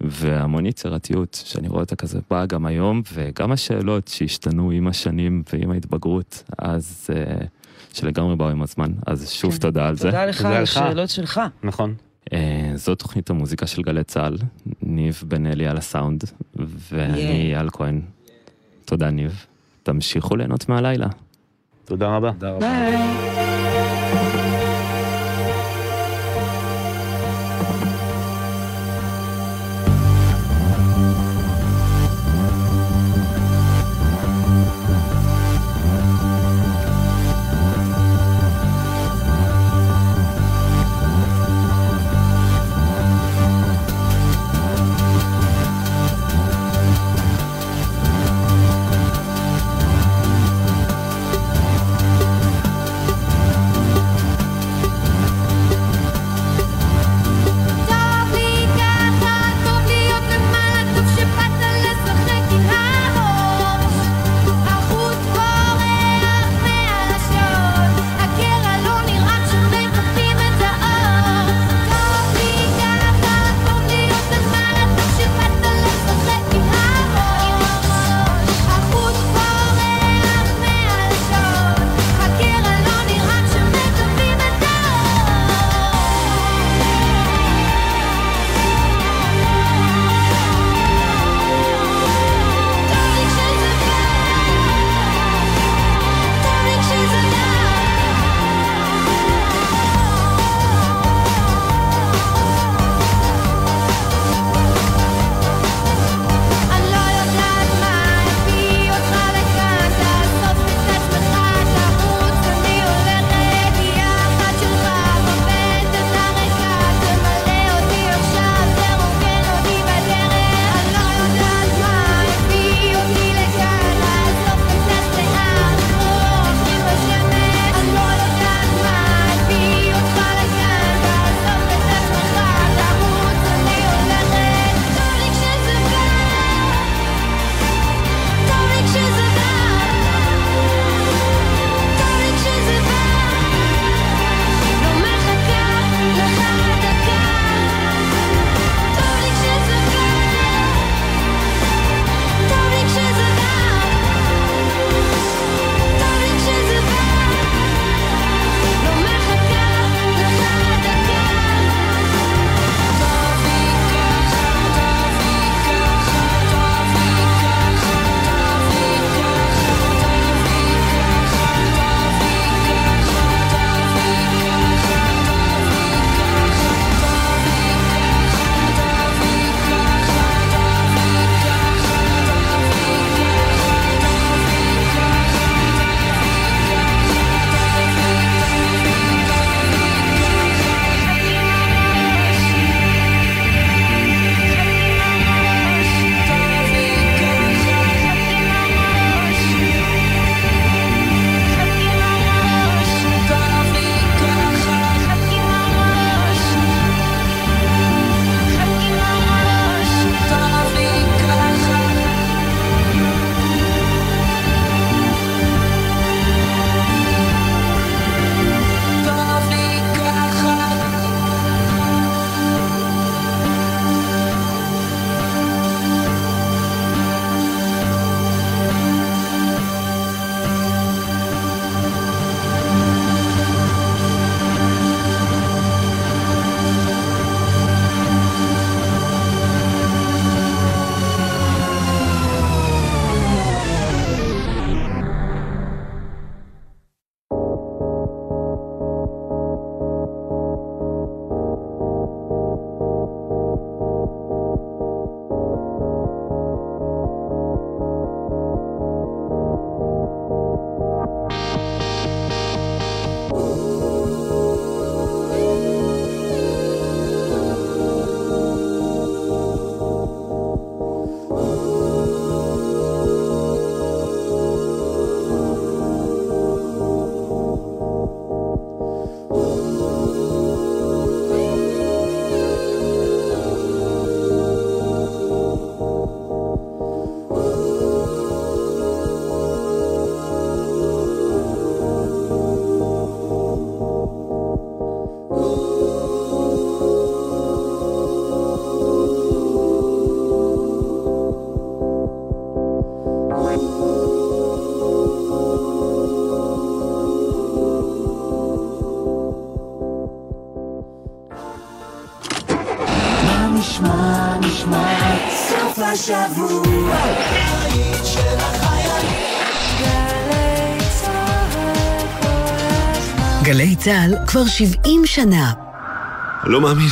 והמון יצירתיות, שאני רואה אותה כזה באה גם היום, וגם השאלות שהשתנו עם השנים ועם ההתבגרות, אז אה, שלגמרי באו עם הזמן, אז שוב כן. תודה על זה. תודה לך על השאלות שלך. נכון. אה, זו תוכנית המוזיקה של גלי צה"ל, ניב בן אלי על הסאונד, ואני אייל כהן. תודה ניב. תמשיכו ליהנות מהלילה. תודה רבה. ביי. השבוע, היית של החיילים. גלי צהל כל הזמן. גלי צה"ל כבר 70 שנה. לא מאמין.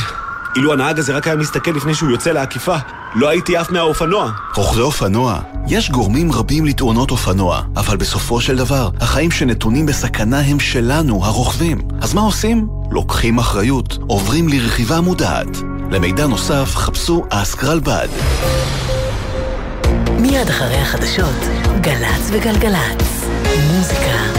אילו הנהג הזה רק היה מסתכל לפני שהוא יוצא לעקיפה, לא הייתי עף מהאופנוע. רוכבי אופנוע, יש גורמים רבים לתאונות אופנוע, אבל בסופו של דבר, החיים שנתונים בסכנה הם שלנו, הרוכבים. אז מה עושים? לוקחים אחריות, עוברים לרכיבה מודעת. למידע נוסף, חפשו אסקרלבד. מיד אחרי החדשות, גל"צ וגלגלצ. מוזיקה